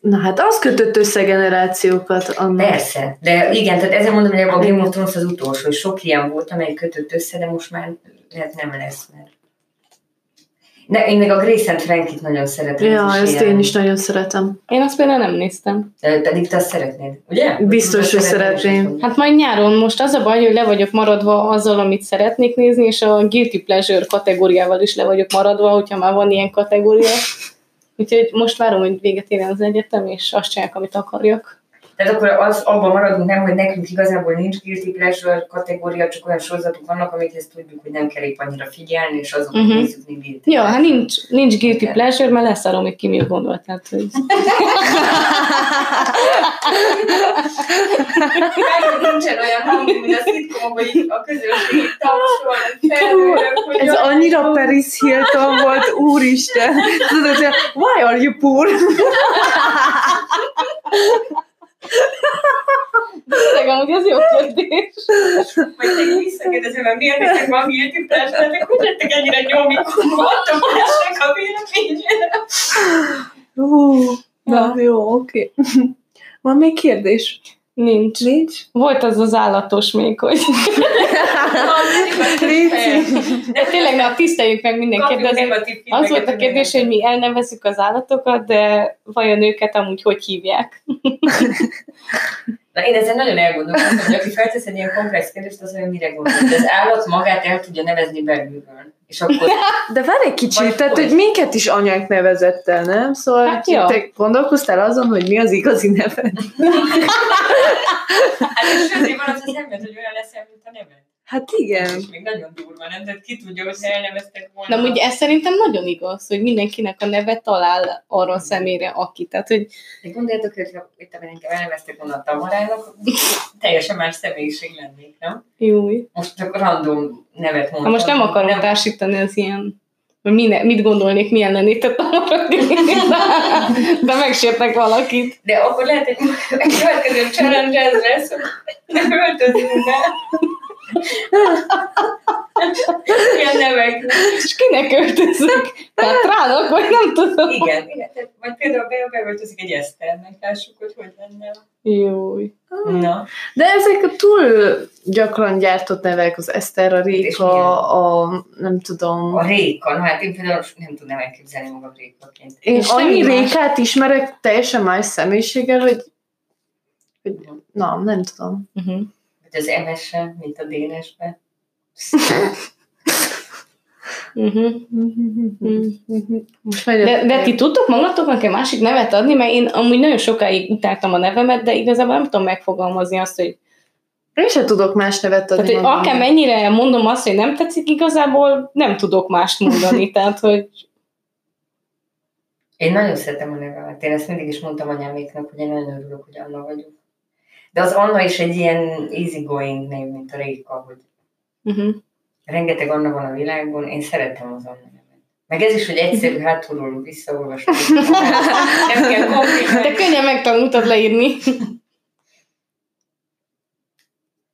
Na hát az kötött össze generációkat annak. Persze, de igen, tehát ezzel mondom, hogy a Game of Thrones az utolsó, és sok ilyen volt, amely kötött össze, de most már lehet nem lesz, mert... Ne, én meg a Grace and Frankit nagyon szeretem. Ja, ez ezt ilyen- én is nagyon szeretem. Én azt például nem néztem. De Pedig te azt szeretnéd, ugye? Biztos, hogy szeretném. Hát majd nyáron most az a baj, hogy le vagyok maradva azzal, amit szeretnék nézni, és a guilty pleasure kategóriával is le vagyok maradva, hogyha már van ilyen kategória. Úgyhogy most várom, hogy véget érjen az egyetem, és azt csinálják, amit akarjak. Tehát akkor az, abban maradunk nem, hogy nekünk igazából nincs guilty pleasure kategória, csak olyan sorozatok vannak, amikhez tudjuk, hogy nem kell épp annyira figyelni, és Mhm. uh-huh. nézzük, mint guilty Ja, hát nincs, nincs guilty pleasure, mert lesz arról, hogy ki mit gondol. Tehát, hogy... Mert nincsen olyan hang, mint a szitkomok, hogy a közönség tapsol, felülök, Ez annyira. Paris Hilton volt, úristen. Tudod, why are you poor? Tényleg, amúgy ez jó kérdés. Vagy te visszakérdezem, mert miért nektek van pleasure, nektek hogy lettek ennyire nyomikon, voltam esnek a véleményére. Ú, na, jó, oké. Van még kérdés? Nincs. Nincs? Volt az az állatos még, hogy... De tényleg, na, tiszteljük meg mindenkit. De azért az volt a kérdés, hogy mi elnevezzük az állatokat, de vajon őket amúgy hogy hívják? Na én ezen nagyon elgondolkoztam, hogy aki feltesz egy ilyen komplex kérdést, az olyan mire gondol. De az állat magát el tudja nevezni belülről. És akkor De várj egy kicsit, tehát hogy? minket is anyák nevezett el, nem? Szóval Hát ja. te gondolkoztál azon, hogy mi az igazi neve? hát és van az az ember, hogy olyan leszel, mint a neved. Hát igen. És még nagyon durva, nem? Tehát ki tudja, hogy elneveztek volna. De ugye ez szerintem nagyon igaz, hogy mindenkinek a neve talál arra a személyre, aki. Tehát, hogy De gondoljátok, hogy ha itt engem elneveztek volna a Tamarának, teljesen más személyiség lennék, nem? jó. Most csak random nevet mondtam. Ha most nem akarom Nem- társítani az ilyen, hogy mine, mit gondolnék, milyen lennék, tehát de megsértek valakit. De akkor lehet, hogy egy következő challenge ez lesz, hogy öltözünk be. Ilyen nevek. És kinek öltözök? Petrának, vagy nem tudom. Igen, igen. Vagy például be, beöltözik egy Eszternek, lássuk, hogy hogy lenne. Jó. Na. De ezek a túl gyakran gyártott nevek, az Eszter, a? Réka, a nem tudom. A Réka, na hát én például nem tudnám elképzelni magam Rékaként. Én És annyi. Rékát ismerek teljesen más személyiséggel, hogy, hogy na, nem tudom. Uh-huh. Hogy az MS-en, mint a Dénesben. Uh-huh. Most megy a- De, de ti tudtok magatoknak egy másik nevet adni, mert én amúgy nagyon sokáig utáltam a nevemet, de igazából nem tudom megfogalmazni azt, hogy, Én sem tudok más nevet adni. tehát, hogy akár mennyire mondom azt, hogy nem tetszik, igazából nem tudok mást mondani. Tehát, hogy Én nagyon szeretem a nevemet. Én ezt mindig is mondtam anyáméknak, hogy én nagyon örülök, hogy Anna vagyok. De az Anna is egy ilyen easygoing név, mint a Réka, hogy uh-huh. rengeteg Anna van a világon, én szeretem az Anna nevet. Meg ez is, hogy egyszerű hátulról visszaolvasni. Nem kell De komplikálni. könnyen megtanultad leírni.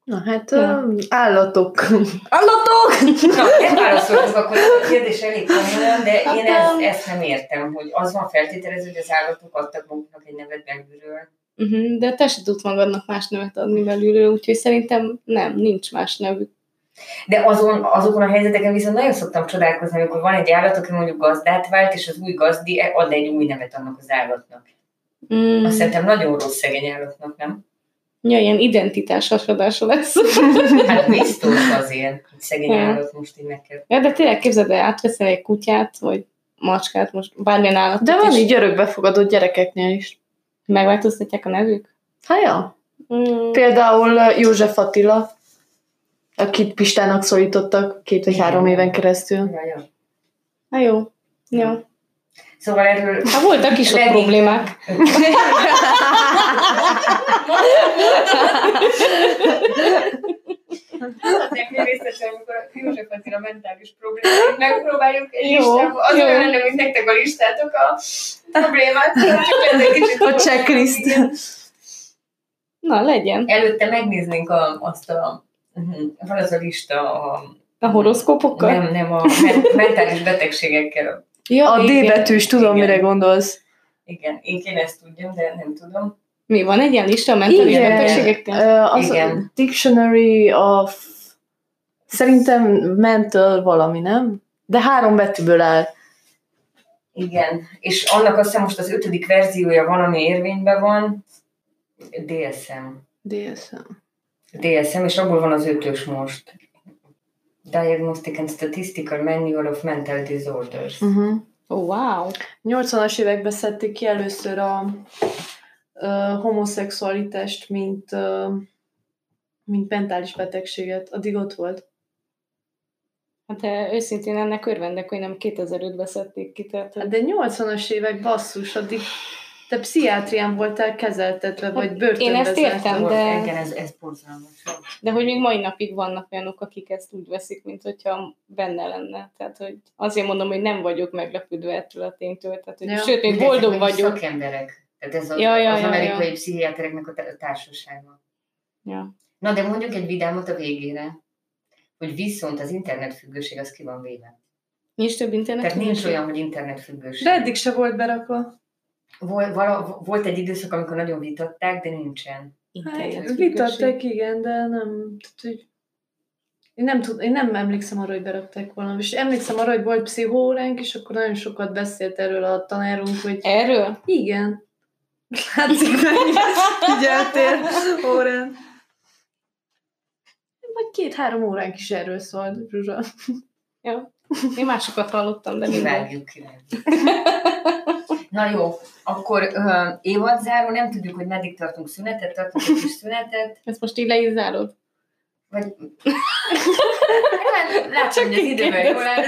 Na hát, Ja. ö, állatok. Állatok! Na, nem válaszoltuk, akkor a kérdés elég komolyan, de Hát, én ezt, um, ezt nem értem, hogy az van feltételező, hogy az állatok adtak maguknak egy nevet belülről. Uh-huh. De te se tudsz magadnak más nevet adni belülről, úgyhogy szerintem nem, nincs más nevük. De azon, azokon a helyzeteken viszont nagyon szoktam csodálkozni, amikor van egy állat, aki mondjuk gazdát vált, és az új gazdi ad egy új nevet annak az állatnak. Mm. Azt szerintem nagyon rossz szegény állatnak, nem? Ja, ilyen identitás hasadása lesz. Hát biztos azért, hogy szegény Ja. állat most így kell. ja, de tényleg képzeld el, átveszel egy kutyát, vagy macskát, most bármilyen állatot De van is, így örökbefogadott gyerekeknél is. Megváltoztatják a nevük. Hát ja. Mm. Például József Attila, akit Pistának szólítottak két vagy három éven keresztül. Ja, ja. Na jó. Jó. Szóval erről Hát voltak is ott Lenni. problémák. Azért mi részletesen, amikor József Attila mentális problémáit megpróbáljuk egy Jó, listába. Az olyan lenne, mint nektek a listátok a problémát. Csak ez egy kicsit A checklist. Igen. Na, legyen. Előtte megnéznénk a, azt a, uh, van az a lista a, A horoszkópokkal? nem, nem a men- mentális betegségekkel. Ja, A D betűs, tudom, Igen. mire gondolsz. Igen, én kéne ezt tudjam, de nem tudom. Mi van egy ilyen lista a mentális Igen. betegségekkel? Ö, Az Igen. Dictionary of... Szerintem mental valami, nem? De három betűből áll. Igen, és annak azt hiszem most az ötödik verziója van, ami érvényben van. DSM. DSM. DSM, és abból van az ötös most. Diagnostic and Statistical Manual of Mental Disorders. Uh-huh. Oh, wow. 80-as években szedték ki először a, a homoszexualitást, mint, mint mentális betegséget. Addig ott volt. Hát de őszintén ennek örvendek, hogy nem 2005-ben szedték ki. Tehát, Hát De 80-as évek basszus, addig te pszichiátrián voltál kezeltetve, vagy börtönbe Én ezt értem. De- Igen, ez, ez borzalmas. de hogy még mai napig vannak olyanok, akik ezt úgy veszik, mint hogyha benne lenne. Tehát, hogy azért mondom, hogy nem vagyok meglepődve ettől a ténytől. Tehát, hogy Ja. sőt, még boldog vagyok. Szakemberek. Tehát ez az, Ja, ja, az ja, amerikai ja. pszichiátereknek a tá- társasága. Ja. Na, de mondjuk egy vidámot a végére, hogy viszont az internetfüggőség az ki van véve. Nincs több internet? Tehát nincs olyan, hogy internetfüggőség. De eddig se volt berakva. Vol, vala, volt egy időszak, amikor nagyon vitatták, de nincsen. Hát, vitatták, igen, de nem. Tehát, hogy én nem, tud, én nem emlékszem arra, hogy berakták volna. És emlékszem arra, hogy volt pszichóránk, és akkor nagyon sokat beszélt erről a tanárunk, hogy Erről? igen, Látszik, mennyire figyeltél órán. Vagy két-három óránk is erről szól, Zsuzsa. Ja. Én másokat hallottam, de. Kivágjuk ki. Na jó, akkor uh, évadzáró, nem tudjuk, hogy meddig tartunk szünetet, tartunk egy kis szünetet, Ezt most így le is zárod? vagy... Hát, látom, hogy az időben jól áll,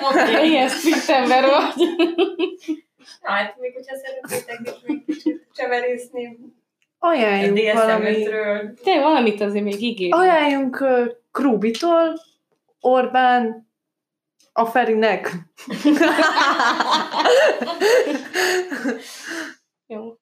mondom, Ilyen strikt ember vagy. Na, hát még hogyha szeretnétek is még kicsit cseverészni Ajánljunk valami. Te valamit azért még ígér. Ajánljunk uh, Krubitól, Orbán, a Ferinek. Jó.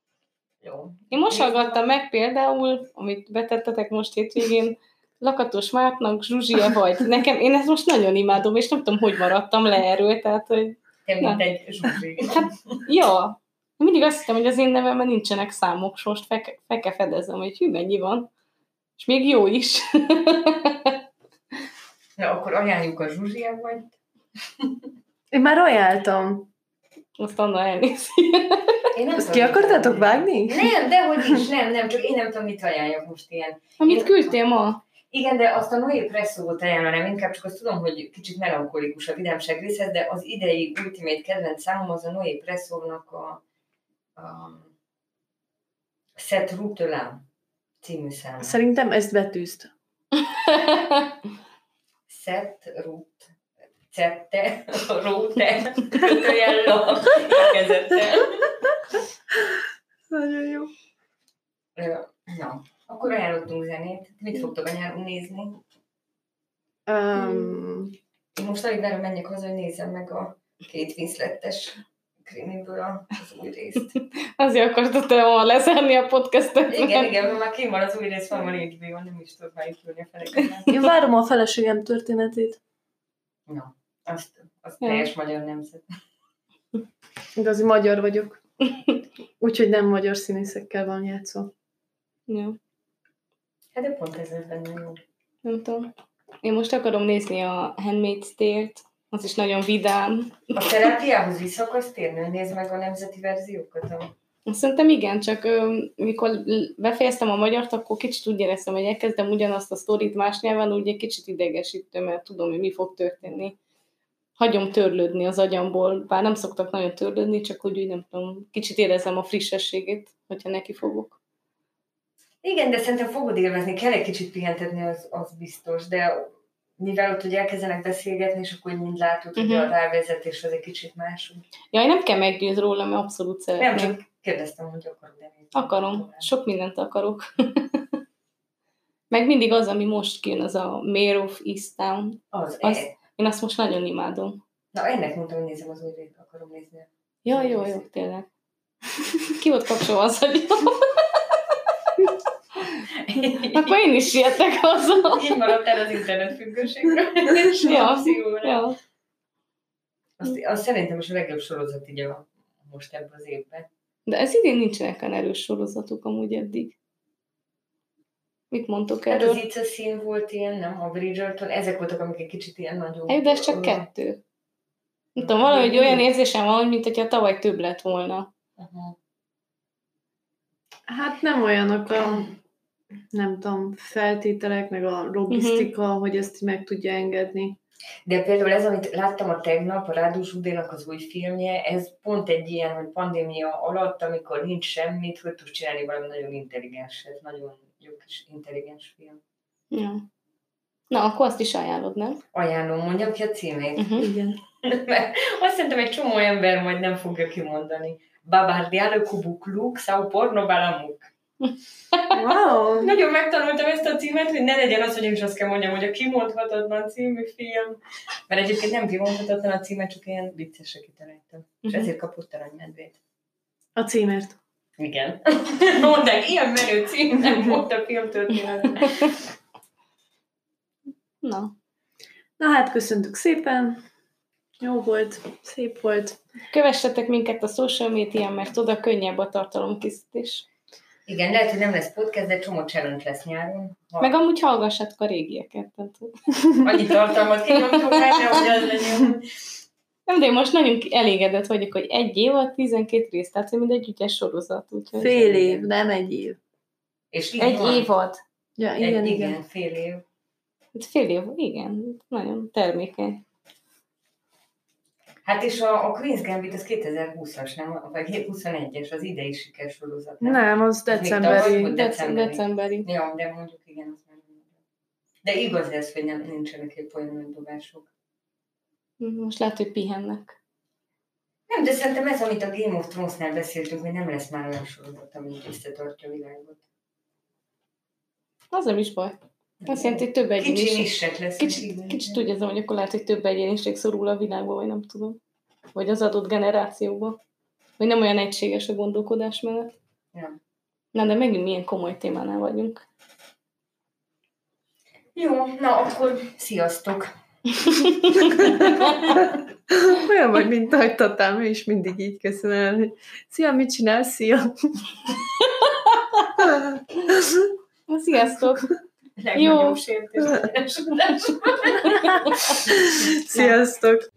Jó. Én most hallgattam meg például, amit betettetek most hétvégén, Lakatos Márknak Zsuzsia vagy. Nekem, én ezt most nagyon imádom, és nem tudom, hogy maradtam le erről, tehát, hogy Te mint egy zsuzsi. Hát, ja. Mindig azt hittem, hogy az én nevemben nincsenek számok, most fel kell fedezem, hogy hű, mennyi van. És még jó is. Na, akkor ajánljuk a zsuzsia vagy. Én már ajánltam. Azt Anna elnézi. Én nem tudom, ki akartátok vágni? Nem, dehogy is, nem, nem, csak én nem tudom, mit ajánljak most ilyen. Amit küldtél ma? Igen, de azt a Noé Presszót ajánlanám, inkább csak azt tudom, hogy kicsit melankolikus a vidámság részhez, de az idei ultimate kedvenc számom az a Noé Presszónak a, a Set Rutelám című szám. Szerintem ezt betűzte. Set Rut Cette, Rute, kötőjel, kezdette. Nagyon jó. Na, akkor ajánlottunk zenét. Mit fogtok a nyáron nézni? Um, Én most alig várom, menjek haza, hogy nézzem meg a két Winslettes krimiből a- az új részt. Azért akartad te ma lezárni a podcastet. Igen, igen, mert már kim van az új rész, van van HBO, nem is tudok már a feleket. én várom a feleségem történetét. Na, azt, azt Ja. teljes magyar nemzet. Igazi magyar vagyok. Úgyhogy nem magyar színészekkel van játszva. Jó, Hát de pont ez benne jó. nem tudom. Én most akarom nézni a Handmaid's Tale-t, az is nagyon vidám. A terápiához vissza akarsz térni, hogy nézd meg a nemzeti verziókat? Szerintem igen, csak mikor befejeztem a magyart, akkor kicsit úgy éreztem, hogy elkezdem ugyanazt a sztorit más nyelven, úgy egy kicsit idegesítő, mert tudom, hogy mi fog történni. Hagyom törlődni az agyamból, bár nem szoktak nagyon törlődni, csak úgy, úgy nem tudom, kicsit érezem a frissességét, hogyha neki fogok. Igen, de szerintem fogod élvezni, kell egy kicsit pihentetni, az, az biztos, de mivel ott, hogy elkezdenek beszélgetni, és akkor így mind látod, hogy Mhm. a rávezetés az egy kicsit más. Ja, nem kell meggyőzni róla, mert abszolút szeretném. Nem, csak kérdeztem, hogy akarod e nézni. Akarom, sok mindent akarok. Meg mindig az, ami most kijön, az a Mayor of Easttown. Az, Az- az... Én azt most nagyon imádom. Na, ennek mondtam, hogy nézem az új részt, akarom nézni. Ja, jó, jó, tényleg. Ki volt kapcsolva az agyam? Akkor én is sietek haza. Így maradtál az internet függőségről. És Ja. Ja. Azt, azt szerintem most a legjobb sorozat így a, most ebben az évben. De ez idén nincsenek olyan erős sorozatok amúgy eddig. Mit mondtok Hát erről? az It's a Scene volt ilyen, nem? A Bridgerton, ezek voltak, amik egy kicsit ilyen nagyobb. Hát, de ez csak kettő. Nem tudom, valahogy olyan érzésem van, mint hogyha tavaly több lett volna. Hát nem olyanok a nem tudom, feltételek, meg a logisztika, uh-huh. hogy ezt meg tudja engedni. De például ez, amit láttam a tegnap, a Rádiós Udénak az új filmje, ez pont egy ilyen, hogy pandémia alatt, amikor nincs semmit, hogy tudsz csinálni valami nagyon intelligens, ez nagyon jó kis intelligens film. Ja. Na, akkor azt is ajánlod, nem? Ajánlom, mondjam ki a címét. Uh-huh. Igen. Mert azt szerintem egy csomó ember majd nem fogja kimondani. Babardiare kubukluk, sau porno balamuk. Wow! Nagyon megtanultam ezt a címet, hogy ne legyen az, hogy én is azt kell mondjam, hogy a kimondhatatlan című film. Mert egyébként nem kimondhatatlan a címet, csak ilyen viccesre kitaláltam. És Mhm. ezért kapott el a medvét. A címért. Igen. Mondták, ilyen menő cím nem volt a film történetben. Na, Na hát, köszöntük szépen. Jó volt, szép volt. kövessetek minket a social médián, mert oda könnyebb a tartalomkészítés. Igen, lehet, hogy nem lesz podcast, de csomó challenge lesz nyáron. Ha Meg amúgy hallgassátok a régieket. Annyi tartalmat kinyomtunk rá, hogy az legyen. Nem, de én most nagyon elégedett vagyok, hogy egy év a 12 rész, tehát hogy mindegy ügyes sorozat. Úgyhogy Fél év, nem egy év. És egy van. évad. Ja, Egy, igen, igen, igen. fél év. Hát Fél év, igen, nagyon termékeny. Hát és a, a Queen's Gambit az 2020-as, nem? Vagy 21-es, az idei sikersorozat. Nem, az még decemberi. Dec- Decemberi. decemberi. Ja, de mondjuk igen, az már nem. De igaz ez, hogy nem, nincsenek épp olyan nagy dobások. Most lehet, hogy pihennek. Nem, de szerintem ez, amit a Game of Thrones-nál beszéltünk, hogy nem lesz már olyan sorozat, ami összetartja a világot. Az nem is baj. Azt jelenti, hogy több Kicsi egyéniség. nissek lesz. Kicsit, kicsit úgy érzem, hogy akkor lehet, hogy több egyéniség szorul a világba, vagy nem tudom. Vagy az adott generációba. Vagy nem olyan egységes a gondolkodás mellett. Ja. Na, de megint milyen komoly témánál vagyunk. Jó, na akkor sziasztok! Olyan vagy, mint ahogy Tatám, és mindig így köszönöm, hogy szia, mit csinálsz? Szia! Sziasztok! Legnagyobb sértés. Sziasztok!